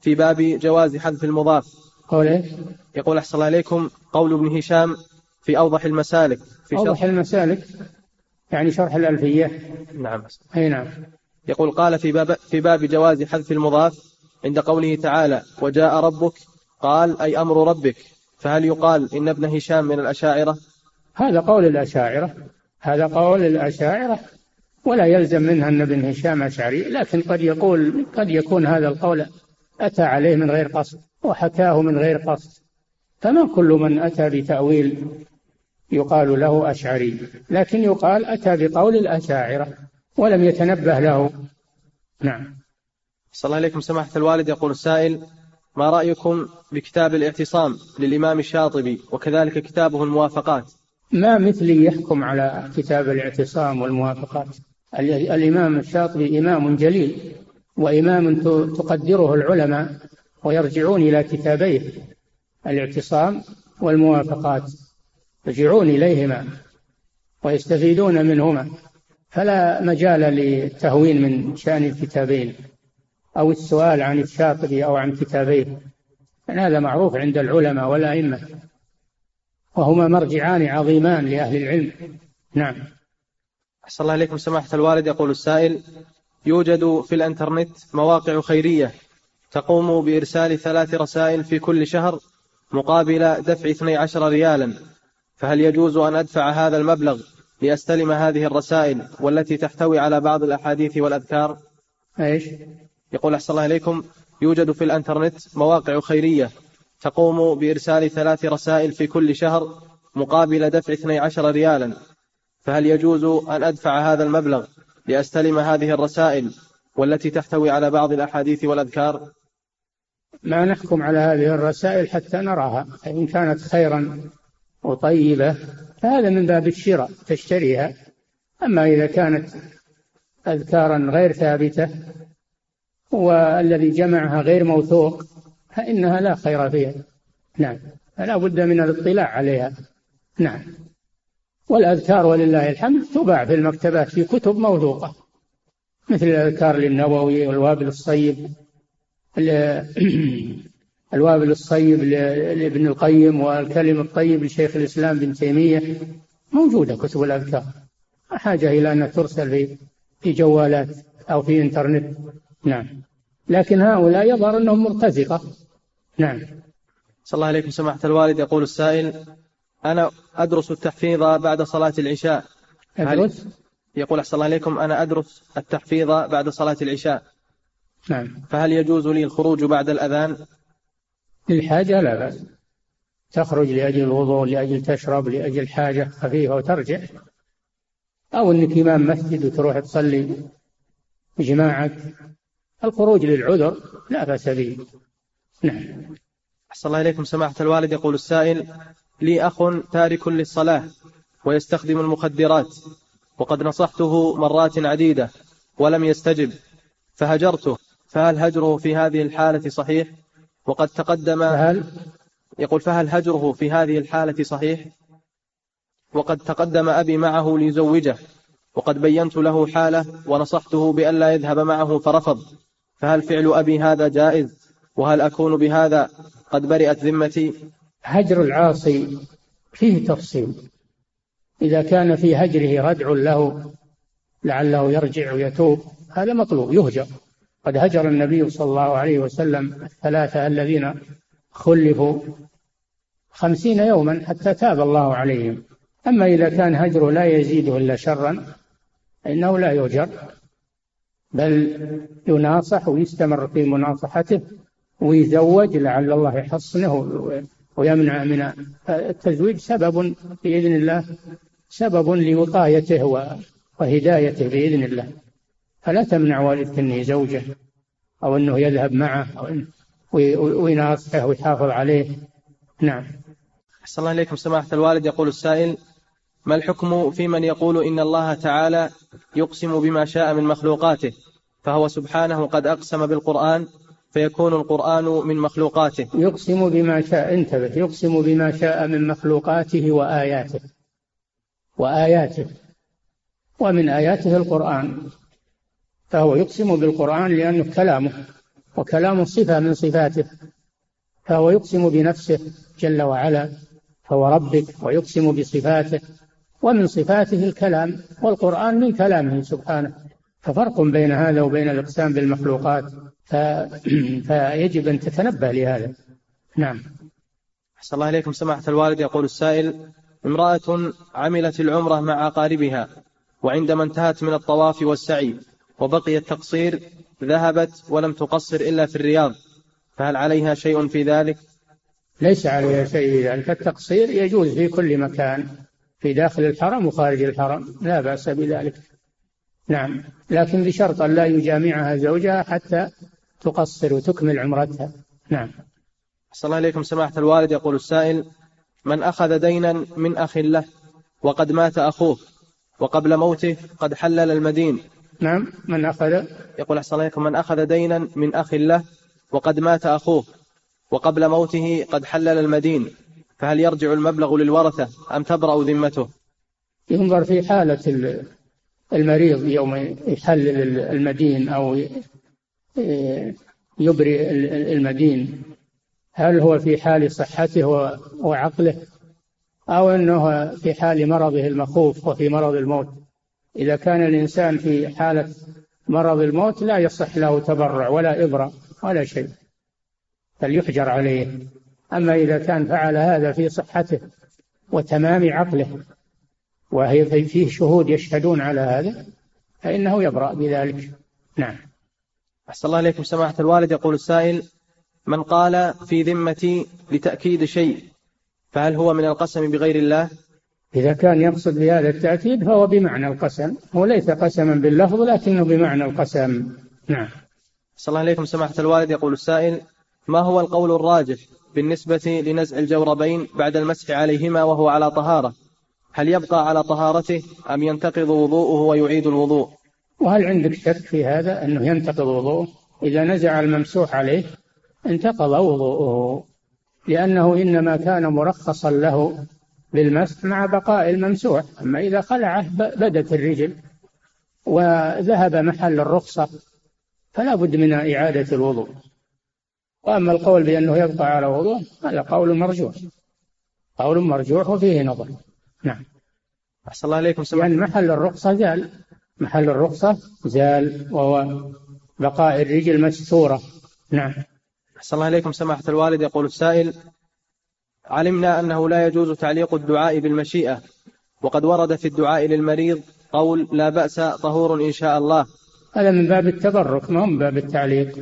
[SPEAKER 4] في باب جواز حذف المضاف.
[SPEAKER 3] قول إيش؟
[SPEAKER 4] يقول أحسن الله عليكم قول ابن هشام في أوضح المسالك في
[SPEAKER 3] أوضح شرح المسالك. يعني شرح الألفية؟
[SPEAKER 4] نعم.
[SPEAKER 3] أي نعم.
[SPEAKER 4] يقول قال في باب في باب جواز حذف المضاف عند قوله تعالى وجاء ربك قال أي أمر ربك فهل يقال إن ابن هشام من الأشاعرة؟
[SPEAKER 3] هذا قول الأشاعرة. هذا قول الأشاعرة. ولا يلزم منها أن ابن هشام أشعري لكن قد يقول قد يكون هذا القول أتى عليه من غير قصد وحكاه من غير قصد. فما كل من أتى بتأويل يقال له أشعري لكن يقال أتى بقول الأشاعرة ولم يتنبه له. نعم.
[SPEAKER 4] صلى الله عليكم سماحة الوالد. يقول السائل ما رأيكم بكتاب الاعتصام للإمام الشاطبي وكذلك كتابه الموافقات؟
[SPEAKER 3] ما مثلي يحكم على كتاب الاعتصام والموافقات. الإمام الشاطبي إمام جليل وإمام تقدره العلماء ويرجعون إلى كتابيه الاعتصام والموافقات. يرجعون إليهما ويستفيدون منهما. فلا مجال للتهوين من شأن الكتابين أو السؤال عن الشاطبي أو عن كتابيه. هذا معروف عند العلماء والأئمة. وهما مرجعان عظيمان لأهل العلم. نعم.
[SPEAKER 4] أحسن الله إليكم سماحة الوالد. يقول السائل يوجد في الإنترنت مواقع خيرية تقوم بإرسال ثلاث رسائل في كل شهر مقابل دفع 12 ريالا. فهل يجوز أن أدفع هذا المبلغ لأستلم هذه الرسائل والتي تحتوي على بعض الأحاديث والأذكار؟
[SPEAKER 3] إيش؟
[SPEAKER 4] يقول أحسن الله إليكم يوجد في الإنترنت مواقع خيرية تقوم بإرسال ثلاث رسائل في كل شهر مقابل دفع 12 ريالا. فهل يجوز أن أدفع هذا المبلغ لأستلم هذه الرسائل والتي تحتوي على بعض الأحاديث والأذكار؟
[SPEAKER 3] ما نحكم على هذه الرسائل حتى نراها إن كانت خيرا وطيبة فهذا من باب الشراء تشتريها. أما إذا كانت أذكارا غير ثابتة والذي جمعها غير موثوق فإنها لا خير فيها. نعم. فلا بد من الاطلاع عليها. نعم. والأذكار ولله الحمد تباع في المكتبات في كتب موثوقة مثل الأذكار للنووي والوابل الصيب (clears throat) الوابل الصيب لابن القيم والكلم الطيب لشيخ الإسلام بن تيمية موجودة كتب الأذكار. حاجة إلى أن ترسل في في جوالات أو في إنترنت. نعم. لكن هؤلاء يظهر أنهم مرتزقة. نعم.
[SPEAKER 4] صلى الله عليكم سماحة الوالد. يقول السائل أنا أدرس التحفيظ بعد صلاة العشاء.
[SPEAKER 3] أدرس؟
[SPEAKER 4] يقول أحسن الله عليكم أنا أدرس التحفيظ بعد صلاة العشاء.
[SPEAKER 3] نعم.
[SPEAKER 4] فهل يجوز لي الخروج بعد الأذان؟
[SPEAKER 3] للحاجة لا بأس. تخرج لأجل الوضوء لأجل تشرب لأجل حاجة خفيفة وترجع. أو أنك إمام مسجد وتروح تصلي جماعك الخروج للعذر لا بأس به. نعم.
[SPEAKER 4] أحسن الله إليكم. سماحة الوالد يقول السائل لي أخ تارك للصلاة ويستخدم المخدرات وقد نصحته مرات عديدة ولم يستجب فهجرته فهل هجره في هذه الحالة صحيح؟ وقد تقدم
[SPEAKER 3] فهل
[SPEAKER 4] يقول فهل هجره في هذه الحالة صحيح؟ وقد تقدم أبي معه ليزوجه وقد بينت له حالة ونصحته بأن لا يذهب معه فرفض. فهل فعل أبي هذا جائز؟ وهل أكون بهذا قد برئت ذمتي؟
[SPEAKER 3] هجر العاصي فيه تفصيل. إذا كان في هجره ردع له لعله يرجع ويتوب هذا مطلوب يهجر. قد هجر النبي صلى الله عليه وسلم الثلاثة الذين خلفوا خمسين يوما حتى تاب الله عليهم. أما إذا كان هجره لا يزيده إلا شرا فإنه لا يهجر بل يناصح ويستمر في مناصحته ويزوج لعل الله يحصنه ويمنع من التزويج سبب بإذن الله سبب لوقايته وهدايته بإذن الله. فلا تمنع والدك أنه يزوجه أو أنه يذهب معه أو ويناصحه ويحافظ عليه. نعم.
[SPEAKER 4] أحسن الله إليكم. سماحة الوالد يقول السائل ما الحكم في من يقول إن الله تعالى يقسم بما شاء من مخلوقاته؟ فهو سبحانه قد أقسم بالقرآن فيكون القرآن من مخلوقاته.
[SPEAKER 3] يقسم بما شاء انتبه يقسم بما شاء من مخلوقاته وآياته. وآياته. ومن آياته القرآن. فهو يقسم بالقرآن لأنه كلامه وكلامه صفة من صفاته. فهو يقسم بنفسه جل وعلا فهو ربك ويقسم بصفاته. ومن صفاته الكلام والقرآن من كلامه سبحانه. ففرق بين هذا وبين الإقسام بالمخلوقات ف... (clears throat) فيجب أن تتنبه لهذا. نعم.
[SPEAKER 4] أحسن الله إليكم. سماحة الوالد يقول السائل امرأة عملت العمرة مع أقاربها وعندما انتهت من الطواف والسعي وبقي التقصير ذهبت ولم تقصر إلا في الرياض. فهل عليها شيء في ذلك؟
[SPEAKER 3] ليس عليها شيء ذلك. التقصير يجوز في كل مكان في داخل الحرم وخارج الحرم. لا بأس بذلك. نعم. لكن بشرط أن لا يجامعها زوجها حتى تقصر وتكمل عمرتها. نعم.
[SPEAKER 4] أحسن الله إليكم. سماحة الوالد يقول السائل من أخذ دينا من أخ له وقد مات أخوه وقبل موته قد حلل المدين.
[SPEAKER 3] نعم من أخذ؟
[SPEAKER 4] يقول أحسن الله من أخذ دينا من أخ له وقد مات أخوه وقبل موته قد حلل المدين فهل يرجع المبلغ للورثة أم تبرأ ذمته؟
[SPEAKER 3] ينظر في حالة المريض يوم يحلل المدين أو يبرئ المدين هل هو في حال صحته وعقله أو أنه في حال مرضه المخوف وفي مرض الموت؟ إذا كان الإنسان في حالة مرض الموت لا يصح له تبرع ولا إبرة ولا شيء بل يحجر عليه. أما إذا كان فعل هذا في صحته وتمام عقله وهي فيه شهود يشهدون على هذا فإنه يبرأ بذلك. نعم.
[SPEAKER 4] أحسن الله إليكم سماحة الوالد. يقول السائل من قال في ذمتي لتأكيد شيء فهل هو من القسم بغير الله؟
[SPEAKER 3] إذا كان يقصد بهذا التأكيد فهو بمعنى القسم هو ليس قسما باللفظ لكنه بمعنى القسم. نعم.
[SPEAKER 4] أحسن الله إليكم سماحة الوالد. يقول السائل ما هو القول الراجح بالنسبة لنزع الجوربين بعد المسح عليهما وهو على طهارة؟ هل يبقى على طهارته أم ينتقض وضوءه ويعيد الوضوء؟
[SPEAKER 3] وهل عندك شك في هذا أنه ينتقض وضوءه؟ إذا نزع الممسوح عليه انتقض وضوءه لأنه إنما كان مرخصا له بالمسح مع بقاء الممسوح. أما إذا خلعه بدت الرجل وذهب محل الرخصة فلا بد من إعادة الوضوء. وأما القول بأنه يبقى على وضوء هذا قول مرجوح. قول مرجوح وفيه نظر. نعم.
[SPEAKER 4] أحسن الله إليكم سمع
[SPEAKER 3] يعني محل الرخصة زال محل الرخصة زال وهو بقاء الرجل مستورة. نعم.
[SPEAKER 4] أحسن الله إليكم سماحة الوالد. يقول السائل علمنا أنه لا يجوز تعليق الدعاء بالمشيئة. وقد ورد في الدعاء للمريض قول لا بأس طهور إن شاء الله.
[SPEAKER 3] هذا من باب التبرك ما هو من باب التعليق؟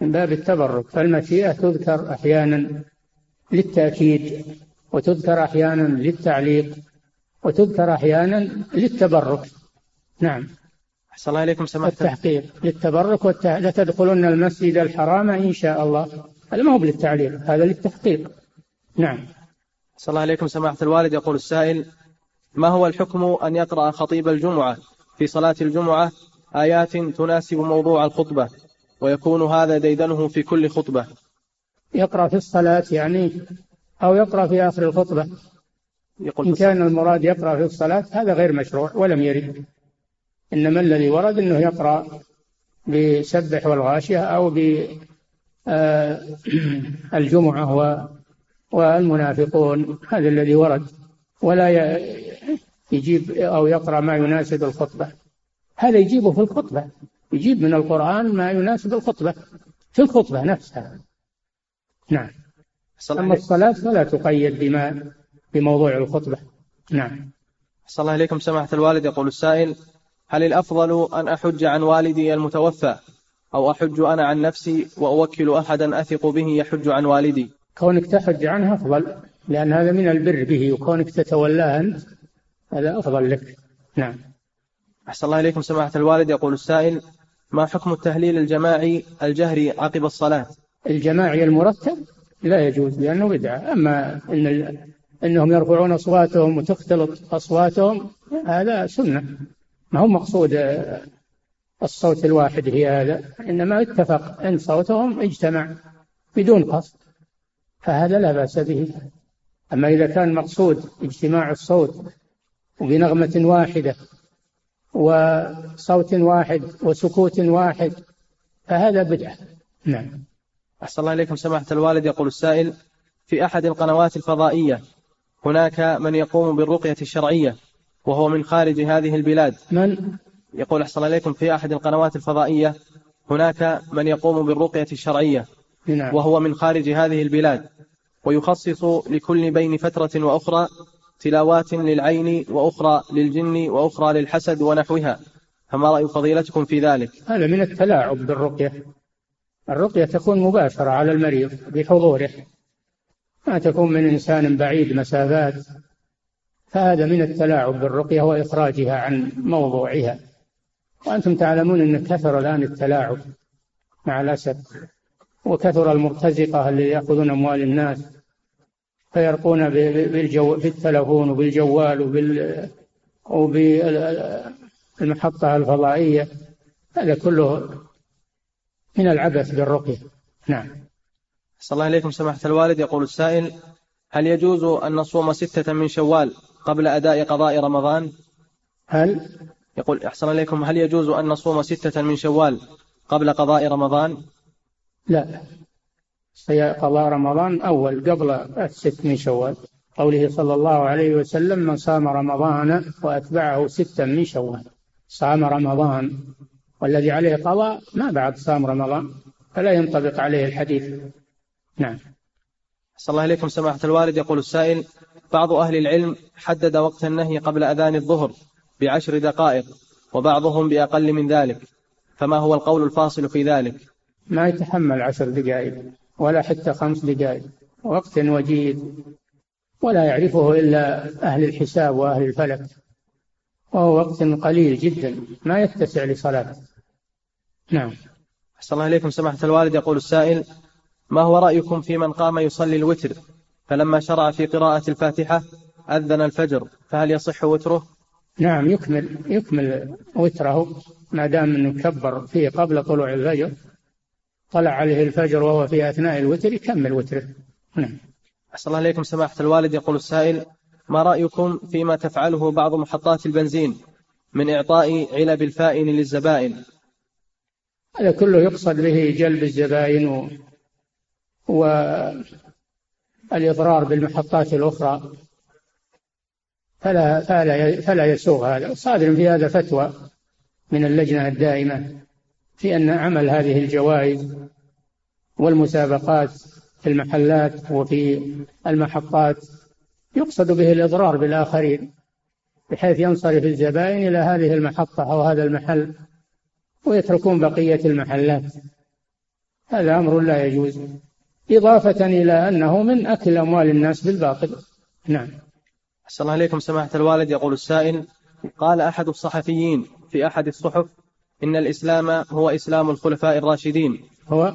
[SPEAKER 3] من باب التبرك. فالمشيئة تذكر أحيانا للتأكيد وتذكر أحيانا للتعليق وتذكر أحيانا للتبرك. نعم.
[SPEAKER 4] أحسن الله إليكم سماحة
[SPEAKER 3] التحقيق للتبرك والت... لتدخلن المسجد الحرام إن شاء الله. هذا ما هو للتعليق هذا للتحقيق. نعم.
[SPEAKER 4] أحسن الله إليكم سماحة الوالد. يقول السائل ما هو الحكم أن يقرأ خطيب الجمعة في صلاة الجمعة آيات تناسب موضوع الخطبة ويكون هذا ديدنه في كل خطبة؟
[SPEAKER 3] يقرأ في الصلاة يعني أو يقرأ في آخر الخطبة. يقول إن كان المراد يقرأ في الصلاة هذا غير مشروع ولم يرد. إنما الذي ورد أنه يقرأ بسبح والغاشية أو بالجمعة (clears throat) والمنافقون هذا الذي ورد ولا يجيب أو يقرأ ما يناسب الخطبة. هذا يجيبه في الخطبة يجيب من القرآن ما يناسب الخطبة في الخطبة نفسها. نعم. أما الصلاة فلا تقيد بما بموضوع الخطبة. نعم.
[SPEAKER 4] صلى الله عليكم سماحة الوالد. يقول السائل هل الأفضل أن أحج عن والدي المتوفى أو أحج أنا عن نفسي وأوكل أحدا أثق به يحج عن والدي؟
[SPEAKER 3] كونك تحج عنه أفضل لأن هذا من البر به وكونك تتولاه أنت هذا أفضل لك. نعم.
[SPEAKER 4] أحسن الله إليكم سماحة الوالد. يقول السائل ما حكم التهليل الجماعي الجهري عقب الصلاة؟
[SPEAKER 3] الجماعي المرتب لا يجوز لأنه بدعة. أما إن أنهم يرفعون أصواتهم وتختلط أصواتهم هذا سنة. ما هو مقصود الصوت الواحد في هذا؟ إنما اتفق أن صوتهم اجتمع بدون قصد. فهذا لا بأس به. أما إذا كان مقصود اجتماع الصوت وبنغمة واحدة وصوت واحد وسكوت واحد فهذا بدعة. نعم.
[SPEAKER 4] أحسن الله إليكم سماحة الوالد. يقول السائل في أحد القنوات الفضائية هناك من يقوم بالرقية الشرعية وهو من خارج هذه البلاد؟
[SPEAKER 3] من؟
[SPEAKER 4] يقول أحسن الله إليكم في أحد القنوات الفضائية هناك من يقوم بالرقية الشرعية
[SPEAKER 3] نعم.
[SPEAKER 4] وهو من خارج هذه البلاد ويخصص لكل بين فترة وأخرى تلاوات للعين وأخرى للجن وأخرى للحسد ونحوها. فما رأي فضيلتكم في ذلك؟
[SPEAKER 3] هذا من التلاعب بالرقية. الرقية تكون مباشرة على المريض بحضوره. ما تكون من إنسان بعيد مسافات. فهذا من التلاعب بالرقية وإخراجها عن موضوعها. وأنتم تعلمون أن كثر الآن التلاعب مع الأسف. وكثر المرتزقة اللي يأخذون أموال الناس فيرقون بالجو بالتلفون وبالجوال وبال وبالمحطة الفضائية هذا كله من العبث بالرقية. نعم.
[SPEAKER 4] صلى الله عليكم سماحة الوالد. يقول السائل هل يجوز أن نصوم ستة من شوال قبل أداء قضاء رمضان؟
[SPEAKER 3] هل؟
[SPEAKER 4] يقول أحسن عليكم هل يجوز أن نصوم ستة من شوال قبل قضاء رمضان؟
[SPEAKER 3] لا. قضاء رمضان أول قبل الست من شوال. قوله صلى الله عليه وسلم من صام رمضان وأتبعه ستا من شوال. صام رمضان. والذي عليه قضاء ما بعد صام رمضان فلا ينطبق عليه الحديث. نعم.
[SPEAKER 4] صلى الله عليكم سماحة الوالد. يقول السائل بعض أهل العلم حدد وقت النهي قبل أذان الظهر بعشر دقائق وبعضهم بأقل من ذلك فما هو القول الفاصل في ذلك؟
[SPEAKER 3] ما يتحمل عشر دقائق ولا حتى خمس دقائق وقت وجيد ولا يعرفه إلا أهل الحساب وأهل الفلك. وهو وقت قليل جدا ما يتسع لصلاة نعم.
[SPEAKER 4] أحسن الله إليكم. سماحة الوالد يقول السائل ما هو رأيكم في من قام يصلي الوتر؟ فلما شرع في قراءة الفاتحة أذن الفجر فهل يصح وتره؟
[SPEAKER 3] نعم يكمل يكمل وتره ما دام إنه كبر فيه قبل طلوع الفجر. طلع عليه الفجر وهو في أثناء الوتر يكمل وتره. نعم.
[SPEAKER 4] أحسن الله عليكم سماحة الوالد. يقول السائل ما رأيكم فيما تفعله بعض محطات البنزين من إعطاء علب الفائن للزبائن؟
[SPEAKER 3] هذا كله يقصد به جلب الزبائن و... والإضرار بالمحطات الأخرى. فلا فلا فلا يسوغ هذا. صادر في هذا فتوى من اللجنة الدائمة. في أن عمل هذه الجوائز والمسابقات في المحلات وفي المحطات يقصد به الإضرار بالآخرين بحيث ينصرف الزبائن إلى هذه المحطة أو هذا المحل ويتركون بقية المحلات. هذا أمر لا يجوز إضافة إلى أنه من أكل أموال الناس بالباطل. نعم.
[SPEAKER 4] أحسن الله عليكم سماحة الوالد. يقول السائل قال أحد الصحفيين في أحد الصحف إن الإسلام هو إسلام الخلفاء الراشدين.
[SPEAKER 3] هو؟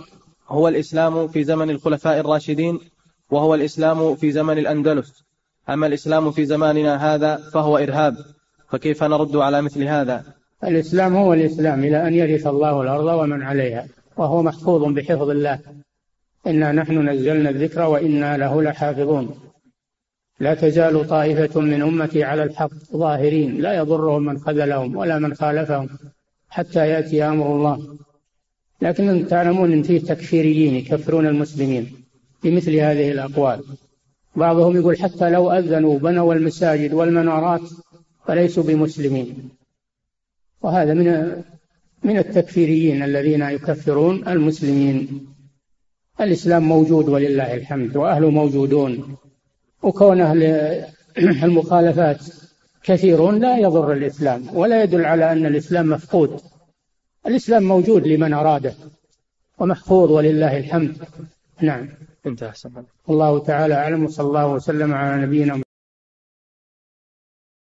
[SPEAKER 4] هو الإسلام في زمن الخلفاء الراشدين وهو الإسلام في زمن الأندلس. أما الإسلام في زماننا هذا فهو إرهاب. فكيف نرد على مثل هذا؟
[SPEAKER 3] الإسلام هو الإسلام إلى أن يرث الله الأرض ومن عليها وهو محفوظ بحفظ الله. إنا نحن نزلنا الذكر وإنا له لحافظون. لا تزال طائفة من أمتي على الحق ظاهرين لا يضرهم من خذلهم ولا من خالفهم. حتى يأتي أمر الله. لكن تعلمون أن فيه تكفيريين يكفرون المسلمين بمثل هذه الأقوال. بعضهم يقول حتى لو أذنوا بنوا المساجد والمنارات فليسوا بمسلمين. وهذا من من التكفيريين الذين يكفرون المسلمين. الإسلام موجود ولله الحمد وأهله موجودون. وكون أهل المخالفات كثيرون لا يضر الإسلام ولا يدل على أن الإسلام مفقود. الإسلام موجود لمن أراده ومحفوظ ولله الحمد. نعم.
[SPEAKER 4] انتهى
[SPEAKER 3] الله. تعالى أعلم وصلى الله وسلم على نبينا